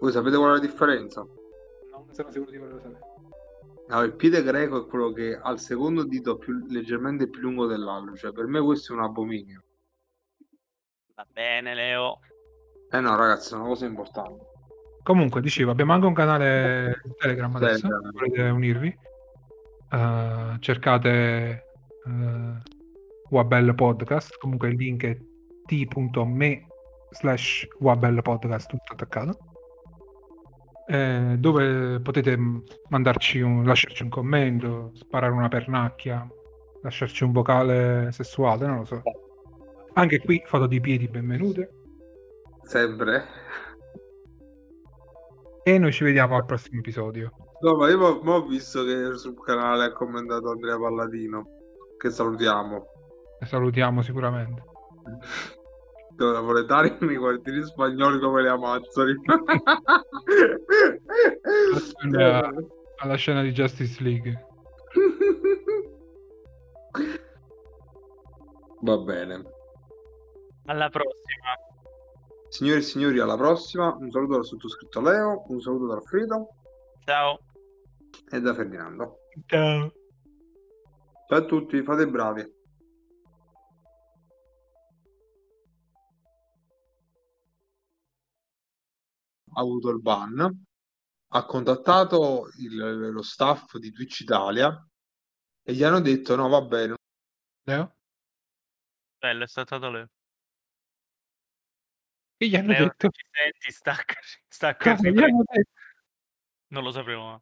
Voi sapete qual è la differenza? No, non sono sicuro di quello che sapete. No, il piede greco è quello che ha il secondo dito più, leggermente più lungo dell'altro, cioè per me questo è un abominio. Va bene, Leo. Eh no, ragazzi, è una cosa importante. Comunque, dicevo, abbiamo anche un canale Telegram adesso, Telegram. volete unirvi. Uh, cercate uh, Wabel Podcast, comunque il link è t.me slash Wabel Podcast, tutto attaccato eh, dove potete mandarci un, lasciarci un commento, sparare una pernacchia, lasciarci un vocale sessuale, non lo so. Anche qui foto di piedi benvenute. Sempre. E noi ci vediamo al prossimo episodio. No, ma io ho visto che sul canale ha commentato Andrea Palladino, che salutiamo. E salutiamo sicuramente. napoletani nei quartieri spagnoli come le Amazzoni. alla, alla scena di Justice League. Va bene. Alla prossima. Signori e signori, alla prossima. Un saluto dal sottoscritto Leo, un saluto da Alfredo. Ciao. E da Ferdinando. Ciao. Ciao a tutti, fate bravi. ha avuto il ban, ha contattato il, lo staff di Twitch Italia e gli hanno detto no, va bene. Leo? Bello, è stato Leo. E gli hanno Leo, detto... Senti, stacca, stacca. Come gli hanno detto? Non lo sapevo.